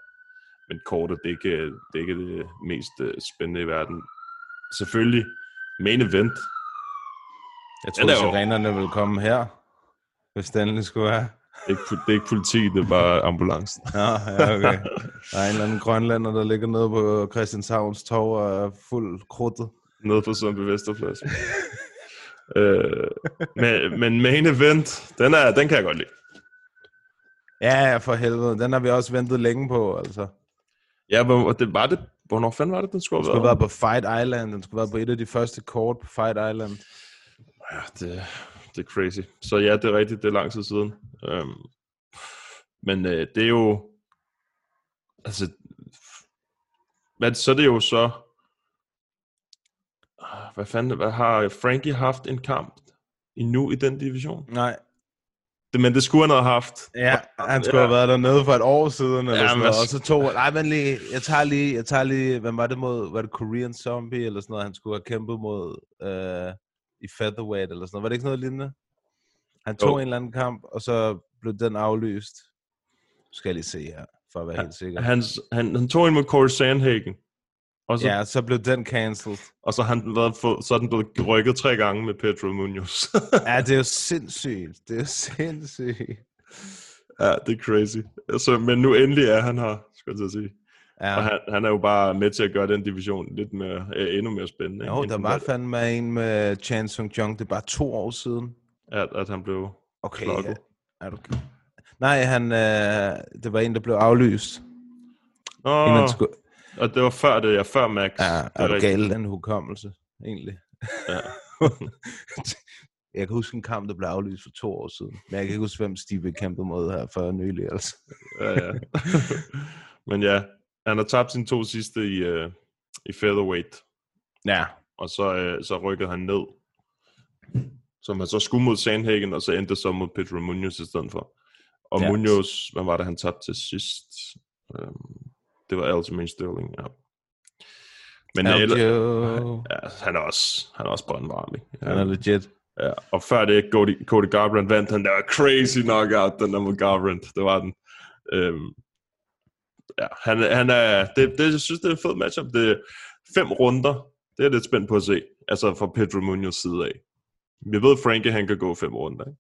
Men kortet, det er ikke det, er ikke det mest øh, spændende i verden. Selvfølgelig, main event. Jeg tror, jo- sirenerne vil komme her, hvis den skulle være. Det er ikke, det er ikke politiet, det er bare ambulancen. Nå, ja, okay. Der er en eller anden grønlænder, der ligger nede på Christianshavns Torv og er fuld krudtet. Nede på Sundby Vesterplads. øh, men, men main event, den, er, den kan jeg godt lide. Ja, ja, for helvede. Den har vi også ventet længe på, altså. Ja, hvor, det var det. Hvornår fanden var det, den skulle Den have skulle været? være på Fight Island. Den skulle være på et af de første kort på Fight Island. Ja, det, det er crazy. Så ja, det er rigtigt, det er lang tid siden. Um, men øh, det er jo... Altså... Men så er det jo så... Ah, Hvad fanden... Hvad har Frankie haft en kamp endnu i den division? Nej. Det, men det skulle han have haft. Ja, han skulle ja. have været dernede for et år siden, eller Ja, sådan noget. hvad- Og så tog... Nej, men lige... Jeg tager lige... Jeg tager lige... Hvem var det mod? Var det Korean Zombie, eller sådan noget? Han skulle have kæmpet mod... Øh, I featherweight, eller sådan noget. Var det ikke noget lignende? Han tog Jo. en eller anden kamp, og så blev den aflyst. Nu skal jeg lige se her, for at være helt sikker. Han, han, han tog en mod Corey Sandhagen. Og så, Ja, så blev den cancelled. og så, han været, få- så er den blevet rykket tre gange med Pedro Munoz. Ja, det er jo sindssygt. Det er jo sindssygt. ja, det er crazy. Altså, men nu endelig er han her, skal jeg sige. Ja. Og han, han er jo bare med til at gøre den division lidt mere, øh, endnu mere spændende. Jo, der var fandme en med Chan Sung Jung. Det er bare to år siden. At, at han blev Okay, klokket. ja. er du... Nej, han, øh, det var en, der blev aflyst. Åh, En, han skulle... og det var før det, ja, før Max. Ja, Det er du gal, den hukommelse, egentlig. Ja. [LAUGHS] jeg kan huske en kamp, der blev aflyst for to år siden. Men jeg kan ikke huske, hvem Steve kæmpede mod her for nylig, altså. ja, ja. [LAUGHS] men ja, han har tabt sine to sidste i, øh, i featherweight. Ja. og så, øh, så rykkede han ned. Så man så skulle mod Sandhagen, og så endte så mod Pedro Munoz i stedet for. Og Ja. ja. Munoz, hvad var det, han tabte til sidst? Øhm, det var Aljamain Sterling, ja. Men Aljo. eller, ja, han er også, han er også brandvarm, ikke? Han er legit. Ja, og før det, Cody, Cody Garbrandt vandt han der crazy knockout, den der mod Garbrandt. Det var den. Øhm, ja, han, han er, det, det, jeg synes, det er en fed matchup. Det er fem runder. Det er jeg lidt spændt på at se. Altså fra Pedro Munoz side af. Vi ved, Frankie han kan gå fem runder. Ikke?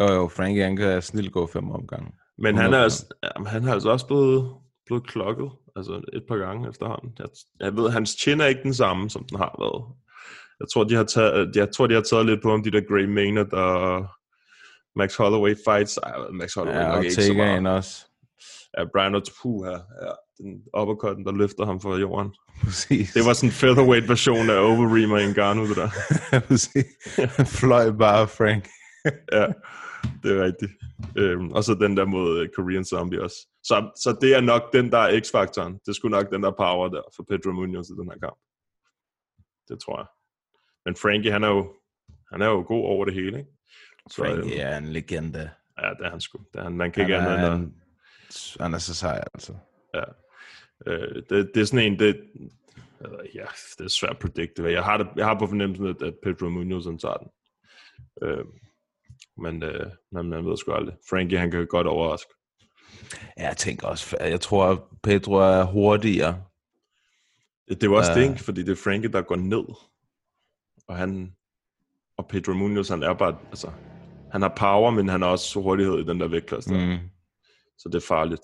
Jo, jo, Frankie, han kan snilt gå fem omgange. Men han er, 100%. altså- han har altså også blevet, blevet klokket altså et par gange efterhånden. Jeg, jeg ved, hans chin er ikke den samme, som den har været. Jeg tror, de har taget, jeg tror, de har taget lidt på om de der Gray Maynard og Max Holloway fights. Ej, Max Holloway Ja, nok og ikke så meget. Også. Ja, Brian O'Toole her. Ja, den uppercutten, der løfter ham fra jorden. Præcis. Det var sådan en featherweight version af Overeem og Ngannou, det der. [LAUGHS] Præcis. Fløj bare, Frank. [LAUGHS] ja, det er rigtigt. Øhm, og så den der mod øh, Korean Zombie også. Så, så det er nok den, der er X-faktoren. Det skulle nok den der power der for Pedro Munoz i den her kamp. Det tror jeg. Men Frankie, han er jo, han er jo god over det hele, ikke? Så, Frankie øhm, er en legende. ja, det er han sgu. Det er han, man kan Han ikke andet end han er så sej, altså. Ja. Øh, det, det er sådan en, det, ja, det er svært at predikte. Jeg har, det, jeg har på fornemmelsen, at, at Pedro Munoz han tager den. Øh, men, øh, men man ved sgu aldrig. Frankie, han kan godt overraske. Ja, Jeg tænker også, jeg tror, at Pedro er hurtigere. Det er jo også Øh. det, ikke? fordi det er Frankie, der går ned. Og han... Og Pedro Munoz, han er bare... Altså, han har power, men han har også hurtighed i den der vægtklasse. Mm. Så det er farligt.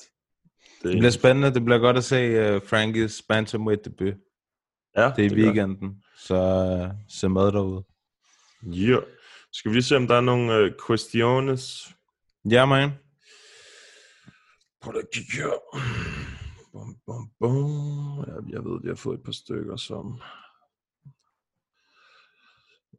Det, Det bliver spændende. Det bliver godt at se uh, Frankies bantamweight debut. ja, Det er i gør weekenden. Så uh, se med derude. Ja. Skal vi lige se, om der er nogle øh, questions? Ja, man. Prøv at kigge her. Bum, bum, bum. Ja, jeg ved, jeg har fået et par stykker, som...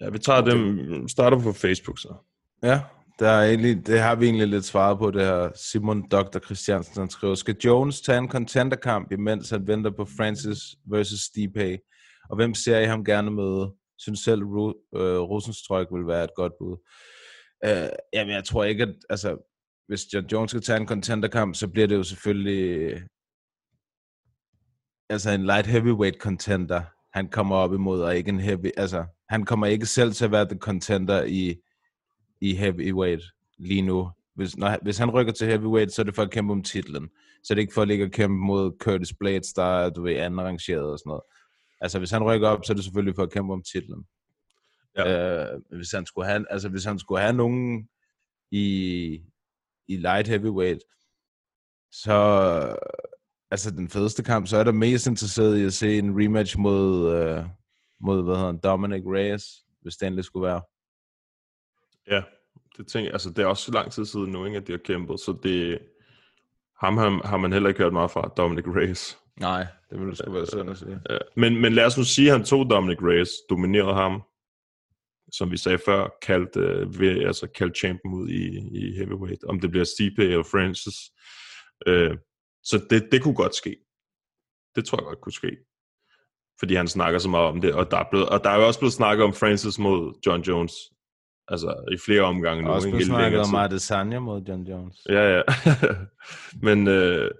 Ja, vi tager dem, starter på Facebook så. Ja, der er egentlig, det har vi egentlig lidt svaret på, det her Simon Dr. Christiansen, han skriver, skal Jones tage en contenderkamp, imens han venter på Francis versus Stipe? Og hvem ser I ham gerne møde? Synes selv, Ru- øh, Rosenstrøk vil være et godt bud. Øh, jamen, jeg tror ikke, at altså, hvis John Jones skal tage en contenderkamp, så bliver det jo selvfølgelig altså en light heavyweight contender, han kommer op imod, og ikke en heavy, altså, han kommer ikke selv til at være the contender i, i heavyweight lige nu. Hvis, når, han- hvis han rykker til heavyweight, så er det for at kæmpe om titlen. Så er det ikke for at ligge og kæmpe mod Curtis Blades, der er, du ved, anden rangeret og sådan noget. Altså, hvis han rykker op, så er det selvfølgelig for at kæmpe om titlen. Ja. Øh, hvis han skulle have, altså, hvis han skulle have nogen i, i light heavyweight, så altså den fedeste kamp, så er der mest interesseret i at se en rematch mod, øh, mod hvad hedder han, Dominic Reyes, hvis det endelig skulle være. Ja, det tænker jeg. Altså, det er også lang tid siden nu, ikke, at de har kæmpet, så det... Ham har, har man heller ikke hørt meget fra, Dominic Reyes. Nej, det ville sgu være synd at sige. Ja. Men, men lad os nu sige, at han tog Dominic Reyes, dominerede ham, som vi sagde før, kaldt, øh, ved, altså kaldt champion ud i, i heavyweight. Om det bliver Stipe eller Francis. Øh, så det, det kunne godt ske. Det tror jeg godt kunne ske. Fordi han snakker så meget om det, og der er, blevet, og der er jo også blevet snakket om Francis mod John Jones. Altså i flere omgange nu. Og også længere snakket om. Adesanya mod John Jones. Ja, ja. [LAUGHS] men, øh,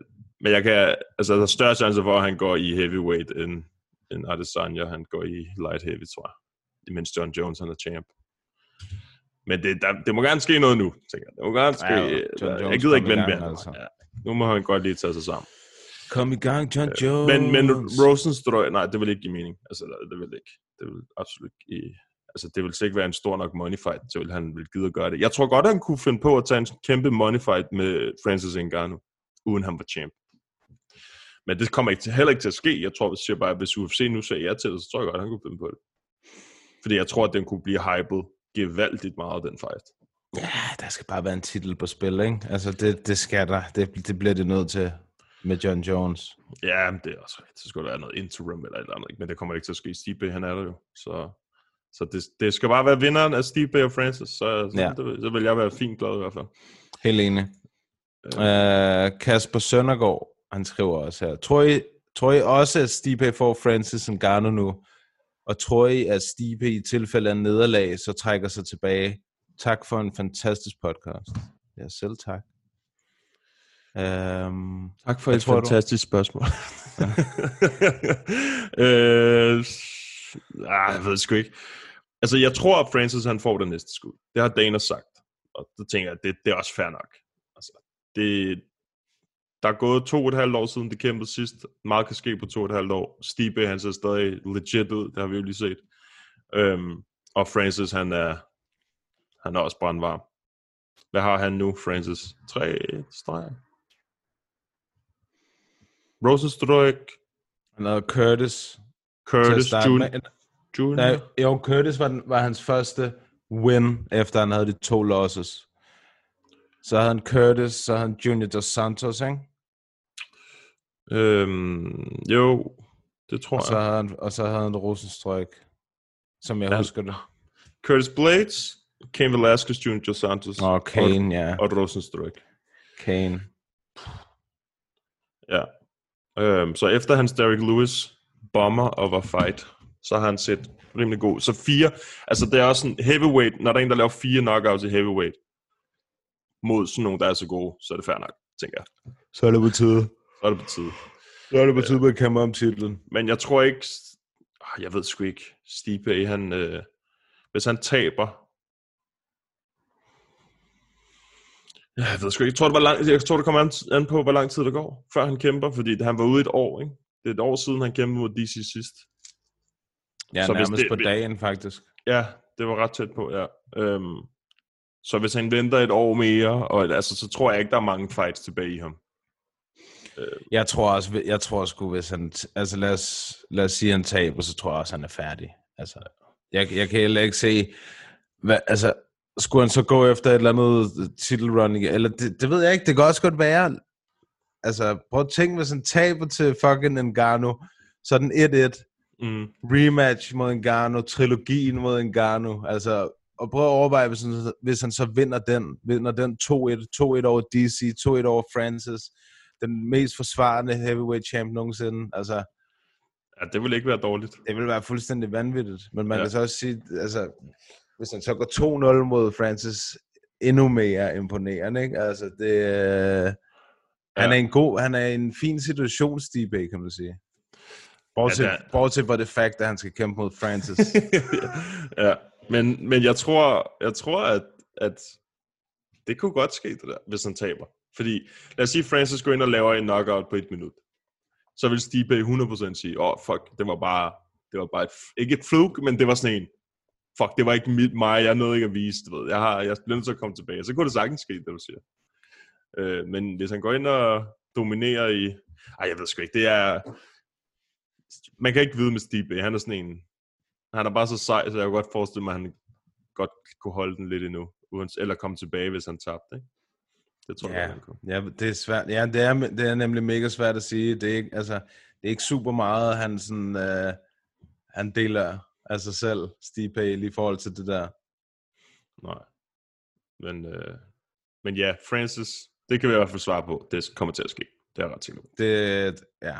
men jeg kan, altså, der er større chance for, at han går i heavyweight, end, end Adesanya, han går i light heavy, tror jeg. Imens John Jones, han er champ. Men det, der, det må gerne ske noget nu, tænker jeg. Det må gerne ske. Ja, Ja, John jeg Jones gider ikke vente mere. altså. Ja. Nu må han godt lige tage sig sammen. Kom i gang, John Jones. Men, men Rosenstrøg, nej, det vil ikke give mening. Altså, det vil ikke. Det vil absolut ikke. Altså, det vil sikkert ikke være en stor nok money fight, til at han vil gide at gøre det. Jeg tror godt, han kunne finde på at tage en kæmpe money fight med Francis Ngannou, uden han var champ. Men det kommer ikke til, heller ikke til at ske. Jeg tror, hvis, jeg bare, hvis UFC nu sagde ja til det, så tror jeg godt, han kunne finde på det. Fordi jeg tror, at den kunne blive hyped gevaldigt meget, den fight. Ja, der skal bare være en titel på spil, ikke? Altså, det, det skal der. Det, det bliver det nødt til med John Jones. Ja, men det er også rigtigt. Så skulle der være noget interim eller et eller andet. ikke? Men det kommer ikke til at ske. Stipe, han er der jo. Så, så det, det skal bare være vinderen af Stipe og Francis. Så, så, Ja. det, så vil jeg være fint glad i hvert fald. Helt enig. Uh, Kasper Søndergaard, han skriver også her. Tror I, tror I også, at Stipe får Francis Ngannou nu? Og tror I, at Stipe i tilfælde af nederlag, så trækker sig tilbage? Tak for en fantastisk podcast. Ja, selv tak. Um, Tak for Hvad tror du? spørgsmål. [LAUGHS] øh, ah, jeg ved sgu ikke. Altså, jeg tror, at Francis han får det næste skud. Det har Dana sagt. Og det tænker jeg, det, det er også fair nok. Altså, det, der er gået to og et halvt år siden, de kæmpede sidst. Meget kan ske på to og et halvt år. Stipe, han ser stadig legit ud. Det har vi jo lige set. Øhm, og Francis, han er, han er også brandvarm. Hvad har han nu, Francis? Tre streger? Rosenstrøk, han hedder Curtis. at Curtis, med. Junior. Nej, jo, Curtis var, den, var hans første win, efter han havde de to losses. Så havde han Curtis, så havde han Junior Dos Santos, ikke? Øhm, jo, det tror Og så jeg. havde han, og så havde han Rosenstrøk, som jeg Ja. husker det. Curtis Blades, Cain Velasquez, Junior Dos Santos Og Kane, ja. og, og Rosenstrøk. Kane. Ja. Øhm, så efter hans Derek Lewis bomber og var fight, så har han set rimelig god. Så fire, altså det er også en heavyweight, når der er en, der laver fire knockouts i heavyweight, mod sådan nogle, der er så gode, så er det fair nok, tænker jeg. Så er det på tide. Så er det på tide. Så er det på tide med at kæmpe om titlen. Men jeg tror ikke, ah, jeg ved sgu ikke, Stipe, han, øh, hvis han taber, jeg ved sgu ikke, jeg tror, det var lang, jeg tror, det kommer an, an på, hvor lang tid der går, før han kæmper, fordi han var ude et år, ikke? Det er et år siden, han kæmpede mod DC sidst. Ja, Så hvis nærmest det- på dagen, faktisk. Ja, det var ret tæt på, ja. Øhm, så hvis han venter et år mere, og, altså, så tror jeg ikke, der er mange fights tilbage i ham. Jeg tror også, jeg tror sgu, hvis han, altså lad os, lad os sige, han taber, så tror jeg også, han er færdig. Altså, jeg, jeg kan heller ikke se, hvad, altså, skulle han så gå efter et eller andet titelrun, eller det, det ved jeg ikke, det kan også godt være, altså, prøv at tænke, hvis han taber til fucking Ngannou, så er den 1-1, Mm. rematch mod Ngannou, trilogien mod Ngannou, altså, og prøv at overveje, hvis han, hvis han så vinder den, vinder den 2-1, 2-1 over DC, 2-1 over Francis, den mest forsvarende heavyweight champ nogensinde, altså, Ja, det vil ikke være dårligt. det vil være fuldstændig vanvittigt, men man Ja. ja. kan så også sige, altså, hvis han så går 2-0 mod Francis, endnu mere imponerende, ikke? Altså, det, øh, han er en god, han er en fin situation, Steve kan man sige. Bortset, Ja, bortset fra det fakt, at han skal kæmpe mod Francis. [LAUGHS] ja, men, men jeg tror, jeg tror at, at det kunne godt ske, det der, hvis han taber. Fordi, lad os sige, Francis går ind og laver en knockout på et minut. Så vil Stipe 100% sige, åh, oh, fuck, det var bare, det var bare et, ikke et fluk, men det var sådan en, fuck, det var ikke mit, mig, jeg nåede ikke at vise, du ved. Jeg, har, jeg bliver nødt til at komme tilbage. Så kunne det sagtens ske, det du siger. Øh, men hvis han går ind og dominerer i, ej, jeg ved sgu ikke, det er, man kan ikke vide med Stipe, han er sådan en, han er bare så sej, så jeg kan godt forestille mig, at han godt kunne holde den lidt endnu, eller komme tilbage, hvis han tabte, ikke? Det tror jeg, ja, han kunne. ja, det er svært. Ja, det er, det er nemlig mega svært at sige. Det er ikke, altså, det er ikke super meget, han sådan, øh, han deler af sig selv, Stipe, i forhold til det der. Nej. Men, øh, men ja, Francis, det kan vi i hvert fald svare på. Det kommer til at ske. Det er jeg ret sikker på. Det, ja.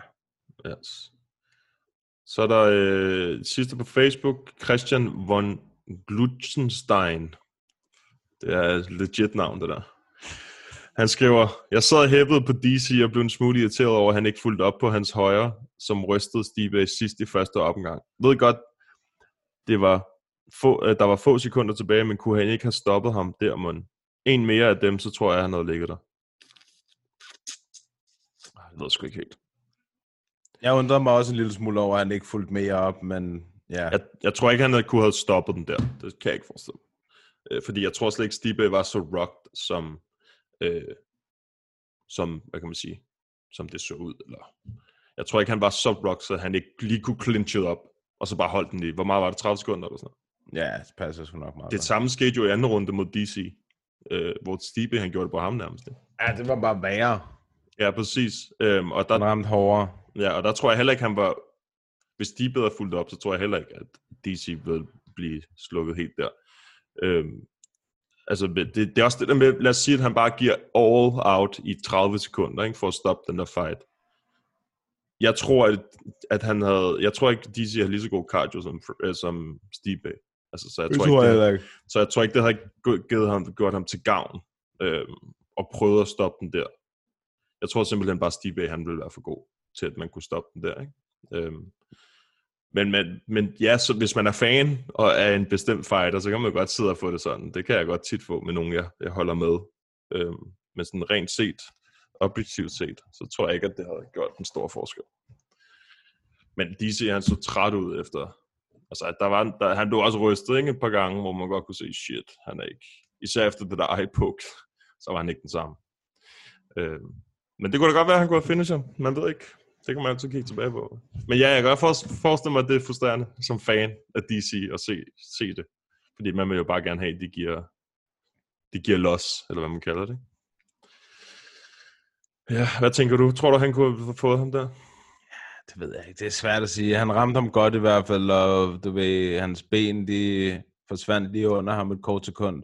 Yes. Så er der øh, sidste på Facebook, Christian von Glutzenstein. Det er et legit navn, det der. Han skriver, jeg sad hæppet på DC og blev en smule irriteret over, at han ikke fulgte op på hans højre, som rystede Steve sidst i første omgang. Ved godt, det var få, øh, der var få sekunder tilbage, men kunne han ikke have stoppet ham der, mon? En mere af dem, så tror jeg, han havde ligget der. Ah, Det ved sgu ikke helt. Jeg undrer mig også en lille smule over, at han ikke fulgte mere op, men ja. Jeg, jeg tror ikke, han havde kunne have stoppet den der. Det kan jeg ikke forestille mig. Øh, fordi jeg tror slet ikke, Stipe var så rocked, som, øh, som, hvad kan man sige, som det så ud. Eller, jeg tror ikke, han var så rocked, så han ikke lige kunne clinche op, og så bare holde den i, hvor meget var det, 30 sekunder eller sådan noget. Ja, det passer sgu nok meget. Det samme skete jo i anden runde mod DC, øh, hvor Stipe, han gjorde det på ham nærmest. ikke? Ja, det var bare værre. Ja, præcis. Øhm, og der, Han ramte hårdere. Ja, og der tror jeg heller ikke, han var... Hvis de bedre fulgt op, så tror jeg heller ikke, at DC vil blive slukket helt der. Øhm, altså, det, det er også det der med, lad os sige, at han bare giver all out i 30 sekunder, ikke, for at stoppe den der fight. Jeg tror, at, at han havde... Jeg tror ikke, DC har lige så god cardio som, øh, som Stipe. Altså, så jeg tror, tror ikke, jeg det, ikke. så jeg tror ikke, det havde givet ham, gjort ham til gavn øhm, og prøvet at stoppe den der. Jeg tror simpelthen bare, Stipe, han ville være for god til, at man kunne stoppe den der. Ikke? Øhm, men, men, men ja, så hvis man er fan og er en bestemt fighter, så kan man godt sidde og få det sådan. Det kan jeg godt tit få med nogen, jeg, jeg holder med. Øhm, men sådan rent set, objektivt set, så tror jeg ikke, at det havde gjort en stor forskel. Men DC, han så træt ud efter. Altså, at der var, der, han blev også rystet ikke, et par gange, hvor man godt kunne se, shit, han er ikke. Især efter det der eye poke, så var han ikke den samme. Øhm, men det kunne da godt være, at han kunne have finisher. Man ved ikke. Det kan man altid kigge tilbage på. Men ja, jeg kan godt forestille mig, at det er frustrerende som fan af DC at se, se det. Fordi man vil jo bare gerne have, at de giver, de giver los, eller hvad man kalder det. Ja, hvad tænker du? Tror du, han kunne have fået ham der? Ja, Det ved jeg ikke. Det er svært at sige. Han ramte ham godt i hvert fald, og du ved, hans ben, de forsvandt lige under ham et kort sekund.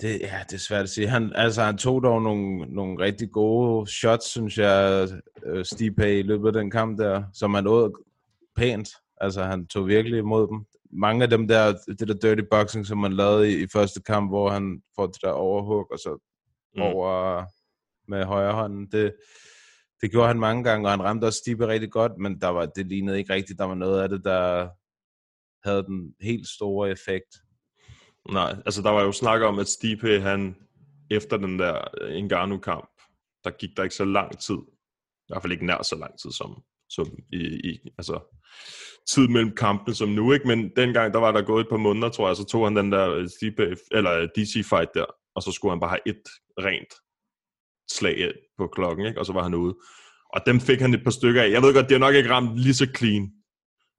Det, ja, det er svært at sige. Han, altså, han tog dog nogle, nogle rigtig gode shots, synes jeg, øh, Stipe i løbet af den kamp der, som han åd pænt. Altså, han tog virkelig imod dem. Mange af dem der, det der dirty boxing, som man lavede i, i første kamp, hvor han får det der overhug, og så Mm. mm. over med højre hånden, det, det gjorde han mange gange, og han ramte også Stipe rigtig godt, men der var, det lignede ikke rigtigt, der var noget af det, der havde den helt store effekt. Nej, altså der var jo snak om, at Stipe, han efter den der øh, Ngannou-kamp, der gik der ikke så lang tid, I hvert fald ikke nær så lang tid som, som i, i altså, tid mellem kampene som nu, ikke? Men dengang, der var der gået et par måneder, tror jeg, så tog han den der øh, Stipe, eller øh, DC-fight der, og så skulle han bare have et rent slag på klokken, ikke? Og så var han ude. Og dem fik han et par stykker af. Jeg ved godt, det har nok ikke ramt lige så clean,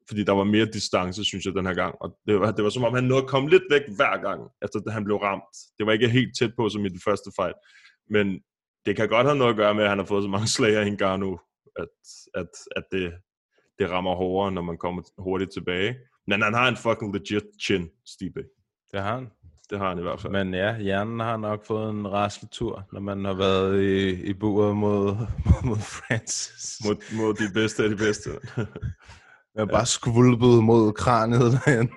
fordi der var mere distance, synes jeg, den her gang. Og det var, det var som om, han nåede at komme lidt væk hver gang, efter at han blev ramt. Det var ikke helt tæt på, som i den første fight. Men det kan godt have noget at gøre med, at han har fået så mange slag af Ngannou, at, at, at det, det rammer hårdere, når man kommer hurtigt tilbage. Men han har en fucking legit chin, Stipe. Det har han. Det har han i hvert fald. Men ja, hjernen har nok fået en rasletur, når man har været i, i buret mod, mod, [LAUGHS] mod Francis. Mod, mod de bedste af de bedste. [LAUGHS] Jeg er bare skvulpet mod kraniet derinde.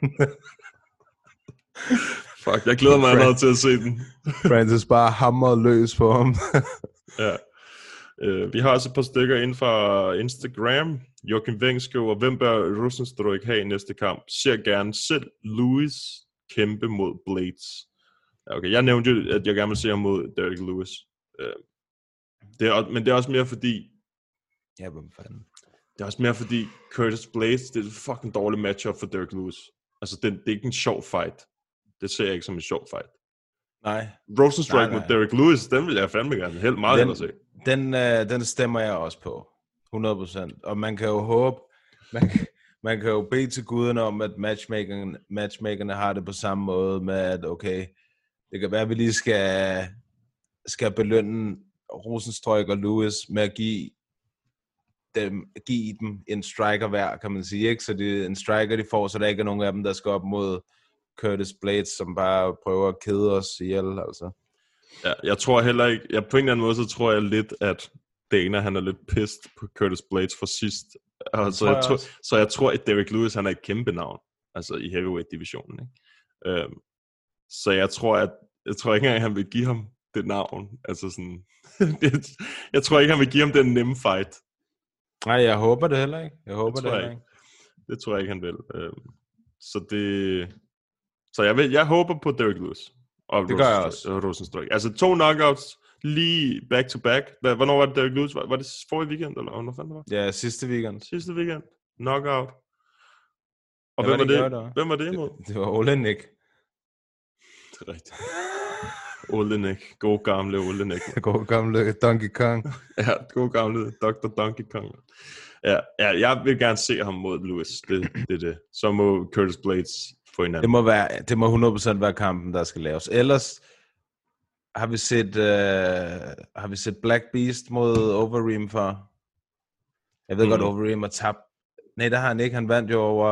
Fuck, jeg glæder mig meget til at se den. Francis bare hammer løs på ham. Ja. Uh, vi har også et par stykker inden fra Instagram. Joachim Weng skriver, hvem bør Rosenstruik have i næste kamp? Ser gerne selv Lewis kæmpe mod Blades. Ja, okay, jeg nævnte jo, at jeg gerne vil se ham mod Derek Lewis. Uh, det er, men det er også mere fordi, ja, hvem fanden? Det er også mere fordi Curtis Blades, det er et fucking dårligt matchup for Derek Lewis. Altså, det, det er ikke en sjov fight. Det ser jeg ikke som en sjov fight. Nej. Nej. mod Derek Lewis, den vil jeg fandme gerne helt meget Den- se. Den, øh, den stemmer jeg også på. 100%. Og man kan jo håbe, man, kan- man kan jo bede til guderne om, at matchmakerne, matchmakerne har det på samme måde med, at okay, det kan være, at vi lige skal, skal belønne Rosenstrøk og Lewis med at give dem, give dem en striker hver, kan man sige. Ikke? Så det er en striker, de får, så der ikke er nogen af dem, der skal op mod Curtis Blades, som bare prøver at kede os ihjel. Altså. Ja, jeg tror heller ikke, jeg, på en eller anden måde, så tror jeg lidt, at Dana, han er lidt pissed på Curtis Blades for sidst. Og så, tror jeg jeg tror, så jeg tror, at Derek Lewis, han er et kæmpe navn, altså i heavyweight-divisionen. Ikke? Øhm, så jeg tror, at jeg tror ikke engang, han vil give ham det navn. Altså sådan, [LAUGHS] jeg tror ikke, han vil give ham den nemme fight. Nej, jeg håber det heller ikke. Jeg håber det jeg heller ikke. ikke. Det tror jeg ikke, han vil. Øhm, så det... Så jeg, vil, jeg håber på Derek Lewis. Og Det gør jeg også. og Rosenstruik. Altså to knockouts lige back to back. Hvornår var det Derek Lewis? Var, var det forrige weekend, eller hvornår fanden det var? Ja, sidste weekend. Sidste weekend. Knockout. Og Ja, hvem, var det det, hvem var det imod? Det var Olenik. Det er rigtigt. [LAUGHS] Olenek. God gamle Olenek. [LAUGHS] God gamle Donkey Kong. Ja, god gamle Dr. Donkey Kong. Ja, ja, jeg vil gerne se ham mod Lewis. Det, det er det. Så må Curtis Blades få en Det anden. må, være, det må 100% være kampen, der skal laves. Ellers har vi set, øh, har vi set Black Beast mod Overeem for. Jeg ved mm. godt. Overeem har tabt. Nej, der har han ikke. Han vandt jo over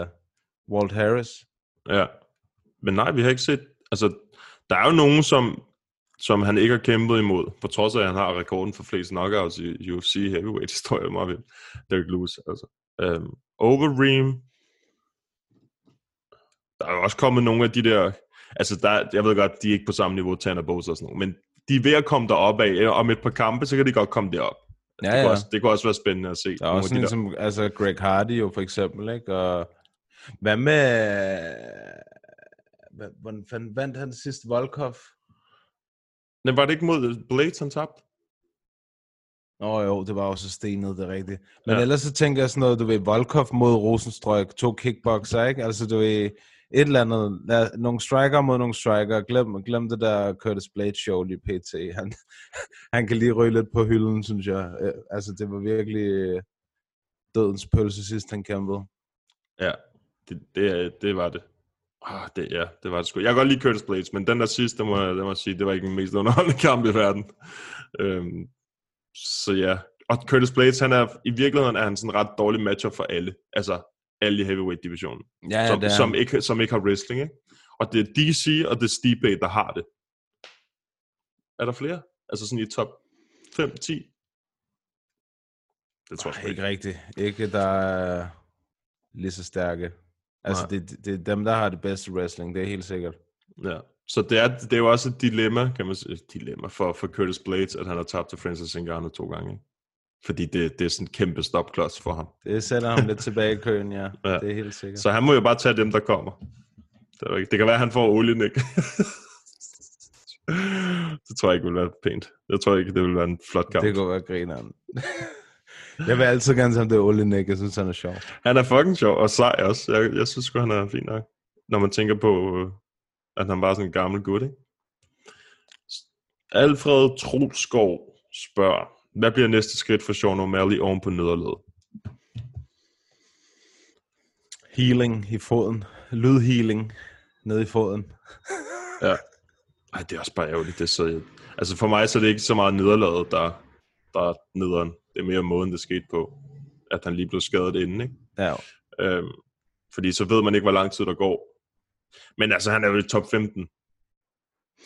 øh, Walt Harris. Ja. Men nej, vi har ikke set... Altså, der er jo nogen, som, som han ikke har kæmpet imod, på trods af, at han har rekorden for flest knockouts i UFC heavyweight historie, meget vildt. Derek Lewis, altså. Um, Overeem. Der er jo også kommet nogle af de der... Altså, der, jeg ved godt, de er ikke på samme niveau, Tanner Bose og sådan noget, men de er ved at komme derop af. Om et par kampe, så kan de godt komme derop. Ja, det, kunne ja. også, det kunne også være spændende at se. Der er også de sådan en som altså Greg Hardy jo for eksempel, ikke? Og hvad med... Hvordan fanden vandt han sidste Volkov? Men var det ikke mod Blades, han tabte? Nå jo, det var også stenet, det er rigtigt. Men Ja. ja. ellers så tænker jeg sådan noget, du ved, Volkov mod Rosenstrøk, to kickboxer, ikke? Altså du ved, et eller andet, lad, nogle striker mod nogle striker, glem, glem det der Curtis Blade show lige pt. Han, [LAUGHS] han kan lige ryge lidt på hylden, synes jeg. Øh, Altså det var virkelig øh, dødens pølse sidst, han kæmpede. Ja, det, det, det var det. Ah, det, ja, det var det sgu. Jeg kan godt lide Curtis Blades, men den der sidste, det må, jeg- det må jeg sige, det var ikke den mest underholdende kamp i verden. Øhm, så ja, og Curtis Blades, han er, i virkeligheden er han sådan en ret dårlig matchup for alle. Altså, alle i heavyweight-divisionen. Ja, Ja, som, det er som, ikke, som ikke har wrestling, ikke? Og det er DC og det er Stipe, der har det. Er der flere? Altså sådan i top 5-10? Det tror jeg Ej, ikke. rigtigt. Ikke der er lige så stærke. Altså, Nej. det, det, er dem, der har det bedste wrestling, det er helt sikkert. Ja. Så det er, det er jo også et dilemma, kan man sige, dilemma for, for Curtis Blades, at han har tabt til Francis Ngannou to gange. Ikke? Fordi det, det er sådan en kæmpe stopklods for ham. Det sætter ham lidt tilbage i køen, ja. [LAUGHS] Ja. Det er helt sikkert. Så han må jo bare tage dem, der kommer. Det, det kan være, at han får olien, ikke? [LAUGHS] det tror jeg ikke vil være pænt. Jeg tror ikke, det vil være en flot kamp. Det kunne være grineren. [LAUGHS] Jeg vil altid gerne som det Ole Nick. Jeg synes, han er sjov. Han er fucking sjov, og sej også. Jeg, jeg synes sgu, han er fin nok. Når man tænker på, øh, at han bare er sådan en gammel gut, ikke? Alfred Trolskov spørger, hvad bliver næste skridt for Sean O'Malley oven på nederlaget? Healing i foden. Lydhealing nede i foden. Ja. Ej, det er også bare ærgerligt. Det så, altså for mig så er det ikke så meget nederlaget, der, der er nederen. Det er mere måden, det skete på. At han lige blev skadet inden, ikke? Ja. Øhm, fordi så ved man ikke, hvor lang tid der går. Men altså, han er jo i top 15.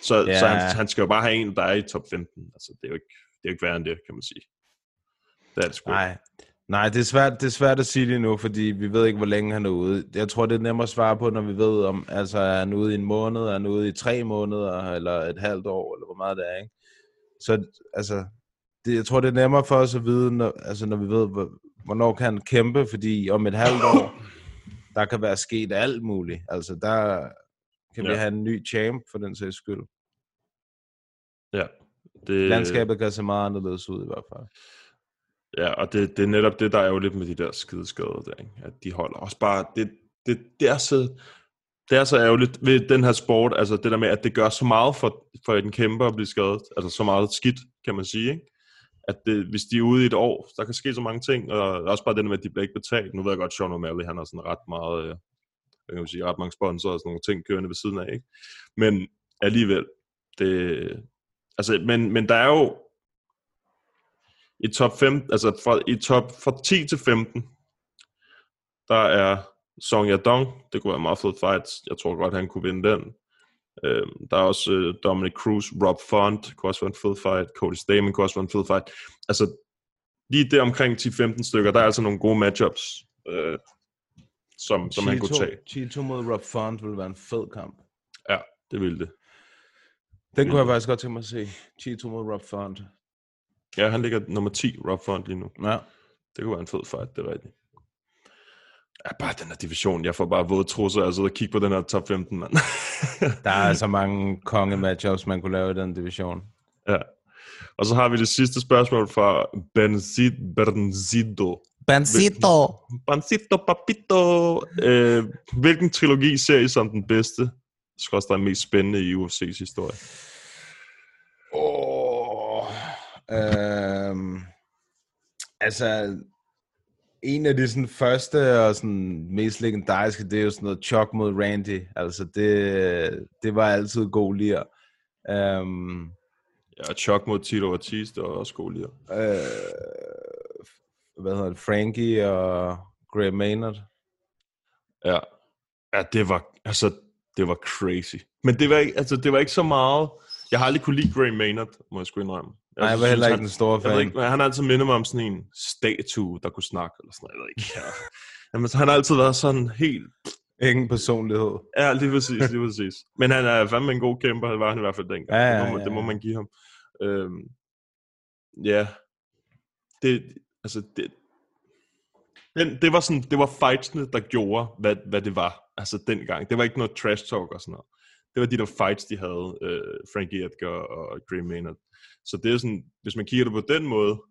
Så, Ja. så han, han skal jo bare have en, der er i top 15. Altså, det er jo ikke, det er jo ikke værre end det, kan man sige. Det er det sgu. Nej. Nej, det er, svært, det er svært at sige det nu, fordi vi ved ikke, hvor længe han er ude. Jeg tror, det er nemmere at svare på, når vi ved, om altså, er han ude i en måned, er han ude i tre måneder, eller et halvt år, eller hvor meget det er, ikke? Så altså, det, jeg tror, det er nemmere for os at vide, når, altså, når vi ved, hvor, hvornår kan han kæmpe, fordi om et halvt år, der kan være sket alt muligt. Altså, der kan vi Ja. have en ny champ, for den sags skyld. Ja. Det, Landskabet kan se meget anderledes ud, i hvert fald. Ja, og det, det er netop det, der er jo lidt med de der skideskader der, ikke? at de holder også bare, det, det, det, er så, det er så ærgerligt ved den her sport, altså det der med, at det gør så meget for, for en kæmper at blive skadet, altså så meget skidt, kan man sige, ikke? At det, hvis de er ude i et år, der kan ske så mange ting, og også bare det med, at de bliver ikke betalt. Nu ved jeg godt, Sean O'Malley, han har sådan ret meget, øh, kan man sige, ret mange sponsorer og sådan nogle ting kørende ved siden af, ikke? Men alligevel, det, altså, men, men der er jo, i top 5, altså fra, i top fra 10 til 15, der er Song Yadong, det kunne være meget fed fight, jeg tror godt, han kunne vinde den. Øhm, der er også øh, Dominic Cruz, Rob Font, kunne også være en fed fight, Cody Stamen kunne også være en fed fight. Altså, lige der omkring 10-15 stykker, der er altså nogle gode matchups, øh, som, som han kunne tage. Chito mod Rob Font ville være en fed kamp. Ja, det ville det. Den kunne jeg faktisk godt tænke mig at se. Chito mod Rob Font. Ja, han ligger nummer 10, Rob Font lige nu. Ja. Det kunne være en fed fight, det er rigtigt. Ja, bare den her division. Jeg får bare våde trusser altså at kigge på den her top 15, mand. [LAUGHS] Der er så mange konge matchups, man kunne lave i den division. ja. Og så har vi det sidste spørgsmål fra Benzid Bernzido. Bancito! Benzito Papito. Øh, hvilken trilogi ser I som den bedste, skråstrej mest spændende i UFC's historie? Åh, øhm, altså, en af de sådan, første og sådan, mest legendariske, det er jo sådan noget Chuck mod Randy. Altså, det, det var altid god lir. Øhm, Ja, Chuck mod Tito Ortiz, det var også god lige. øh, hvad hedder det? Frankie og Graham Maynard. Ja. ja, det var, altså, det var crazy. Men det var, ikke, altså, det var ikke så meget... Jeg har aldrig kunne lide Gray Maynard, må jeg sgu indrømme. Nej, jeg var heller ikke han- den store Jeg fan. ikke, men han har altid mindet mig om sådan en statue, der kunne snakke, eller sådan noget, jeg ved ikke. Ja. Jamen, han har altid været sådan helt... Ingen personlighed. Ja, lige præcis, lige præcis. Men han er fandme en god kæmper, det var han i hvert fald dengang. Ja, ja, det, må, man, ja, det må ja. man give ham. Øhm, ja, det, altså, det, den, det var sådan, det var fightsene, der gjorde, hvad, hvad det var, altså dengang. Det var ikke noget trash talk og sådan noget. Det var de der fights, de havde, øh, Frankie Edgar og Gray Maynard. Så det er sådan, hvis man kigger det på den måde,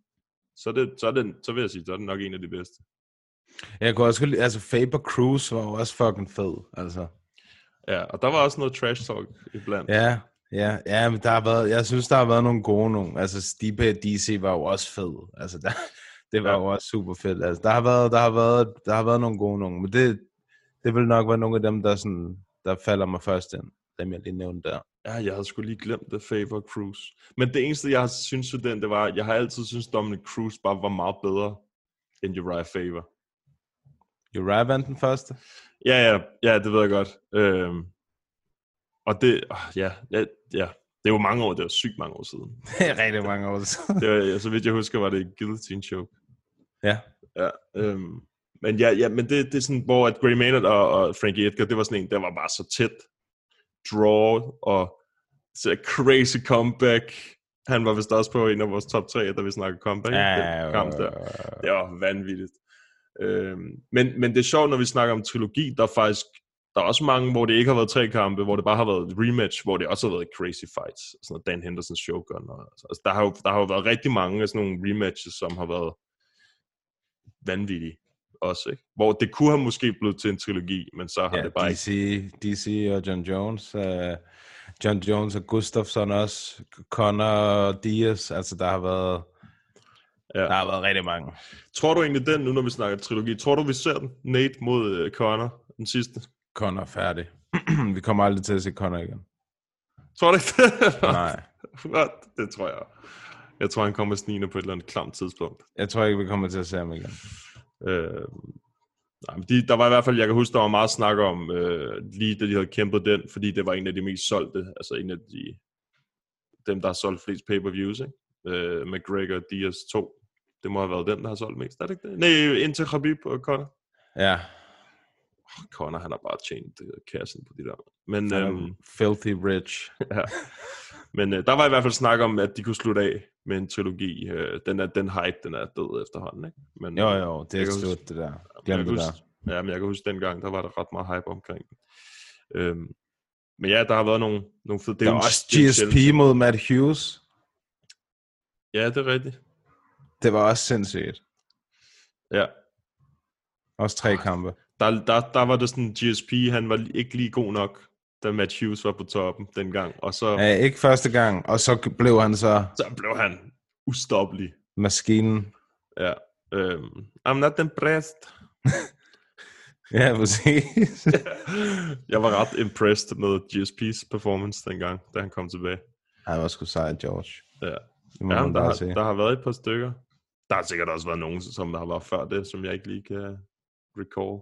så, er det, så, er det, så vil jeg sige, så er det nok en af de bedste. Jeg kunne også altså Faber Cruz var også fucking fed, altså. Ja, og der var også noget trash talk iblandt. Ja, ja, ja, men der har været, jeg synes, der har været nogle gode nogle. Altså, Stipe DC var jo også fed. Altså, der, [LAUGHS] det var ja. jo også super fedt. Altså, der har været, der har været, der har været nogle gode nogle, men det, det vil nok være nogle af dem, der, sådan, der falder mig først ind. Dem, jeg lige nævnte der. Ja, jeg havde sgu lige glemt det, Favor Cruz. Men det eneste, jeg synes jo den, det var, jeg har altid synes Dominic Cruz bare var meget bedre end Uriah Favor. Uriah vandt den første. Ja, ja, ja, det ved jeg godt. Øhm, og det, ja, ja, ja, det jo mange år, det var sygt mange år siden. [LAUGHS] Det er rigtig mange år siden. Det var, så vidt jeg husker, var det Guillotine Choke. ja. Ja, øhm, men ja, ja, men det, det er sådan, hvor at Gray Maynard og, og Frankie Edgar, det var sådan en, der var bare så tæt draw, og så crazy comeback. Han var vist også på en af vores top 3, da vi snakkede comeback. den kamp der. Det var vanvittigt. Øhm, men, men det er sjovt, når vi snakker om trilogi, der er faktisk der er også mange, hvor det ikke har været tre kampe, hvor det bare har været et rematch, hvor det også har været crazy fights. Sådan noget Dan Henderson Shogun. Og, altså, der, har jo, der har jo været rigtig mange af sådan nogle rematches, som har været vanvittige også, ikke? Hvor det kunne have måske blevet til en trilogi, men så har Ja, det bare DC, DC og John Jones. Uh, John Jones og Gustafsson også. Connor og Diaz. Altså, der har været... Ja. Der har været rigtig mange. Tror du egentlig den, nu når vi snakker trilogi, tror du vi ser den? Nate mod uh, Connor, den sidste? Connor færdig. [CLEARS THROAT] vi kommer aldrig til at se Connor igen. Tror du ikke det? [LAUGHS] Nej. What? Det tror jeg. Jeg tror, han kommer snigende på et eller andet klamt tidspunkt. Jeg tror ikke, vi kommer til at se ham igen. Øh, nej, men de, der var i hvert fald, jeg kan huske, der var meget snak om, øh, lige da de havde kæmpet den, fordi det var en af de mest solgte, altså en af de, dem, der har solgt flest pay-per-views, ikke? Øh, McGregor Diaz 2. Det må have været den, der har solgt mest, er det ikke det? Nej, indtil Khabib og Conor. Ja, Conor, han har bare tjent øh, kassen på de der. Men, øhm, filthy rich. [LAUGHS] ja. Men øh, der var i hvert fald snak om, at de kunne slutte af med en trilogi. Øh, den, er, den hype, den er død efterhånden, ikke? Men, Jo, jo, det er huske- slut, det der. jeg Glem det huske, der. Ja, men jeg kan huske dengang, der var der ret meget hype omkring den. Øhm, men ja, der har været nogle, nogle fede... Der jo er også det er en GSP mod Matt Hughes. Ja, det er rigtigt. Det var også sindssygt. Ja. Også tre kampe. Der, der, der var det sådan, GSP, han var ikke lige god nok, da Matt Hughes var på toppen dengang. Og så, Ja, ikke første gang, og så blev han så så blev han ustoppelig. maskinen. Ja. Øhm, I'm not impressed. [LAUGHS] Ja, præcis. [LAUGHS] jeg var ret impressed med GSP's performance dengang, da han kom tilbage. Han var sgu sej, George. Ja. Det må Ja, der, har, sige. der har været et par stykker. Der har sikkert også været nogen, som der har været før det, som jeg ikke lige kan recall.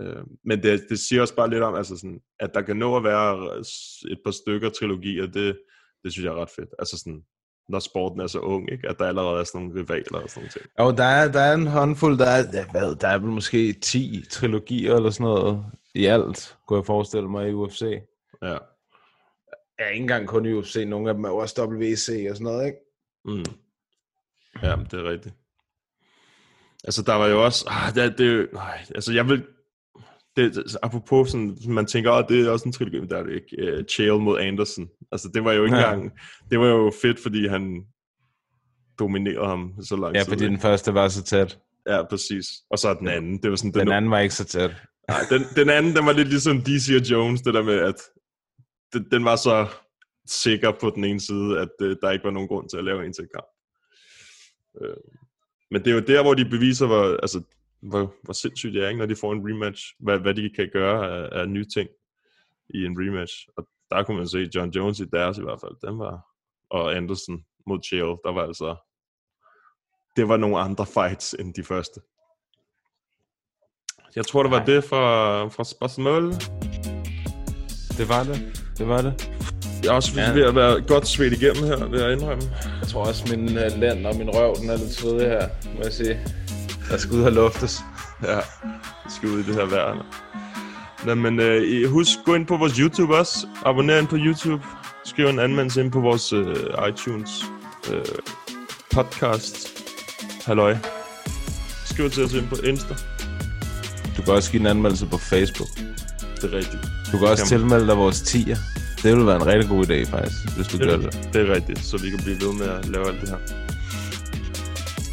Øh, men det, det siger også bare lidt om, altså sådan, at der kan nå at være et par stykker trilogier, det, det synes jeg er ret fedt. Altså sådan, når sporten er så ung, ikke? at der allerede er sådan nogle rivaler og sådan nogle ting. Jo, der er, der er en håndfuld, der er, ja, hvad, der er vel måske 10 trilogier eller sådan noget i alt, kunne jeg forestille mig i UFC. Ja. Ja, ikke engang kun i UFC, nogle af dem er også WC og sådan noget, ikke? Mm. Ja, det er rigtigt. Altså, der var jo også... Ah, det, det, nej, altså, jeg vil... Det, det- apropos sådan, man tænker, at det er også en trilogi, men der er det ikke. Uh, Chael mod Anderson. Altså, det var jo ikke Ja. engang... Det var jo fedt, fordi han dominerede ham så lang Ja, tid. fordi ikke? den første var så tæt. Ja, præcis. Og så den anden. Det var sådan, Den anden var ikke så tæt. Nej, den, den anden, den var lidt ligesom DC og Jones, det der med, at den, den var så sikker på den ene side, at øh, der ikke var nogen grund til at lave en til kamp. Øh, men det er jo der, hvor de beviser, hvor, altså, hvor, hvor sindssygt det er, ikke, når de får en rematch, hvad, hvad de kan gøre af, af nye ting i en rematch. Og der kunne man se John Jones i deres i hvert fald, den var, og Anderson mod Chael, der var altså, det var nogle andre fights end de første. Jeg tror, det var det fra, fra spørgsmål. Det var det. Det var det. Jeg er også Ja. ved at være godt svedt igennem her, vil jeg indrømme. Jeg tror også, min uh, lænd og min røv, den er lidt svedig her, må jeg sige. Der skal ud og luftes. Ja, vi skal ud i det her vejr. Nå, men øh, husk, gå ind på vores YouTube også. Abonner ind på YouTube. Skriv en anmeldelse ind på vores øh, iTunes øh, podcast. Halløj. Skriv til os ind på Insta. Du kan også give en anmeldelse på Facebook. Det er rigtigt. Du kan også Kan man. tilmelde dig vores tier. Det ville være en rigtig god idé, faktisk, hvis du gør Det, det. det er rigtigt, så vi kan blive ved med at lave alt det her.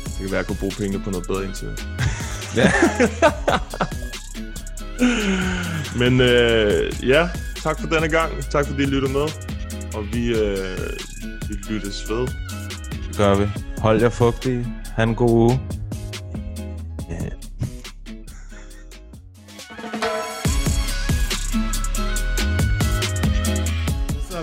Det kan være, at jeg kunne bruge pengene på noget bedre indtil. Ja. [LAUGHS] Men øh, ja, tak for denne gang. Tak fordi I lytter med. Og vi, øh, vi lyttes ved. Det gør vi. Hold jer fugtige. Ha' en god uge. Ja.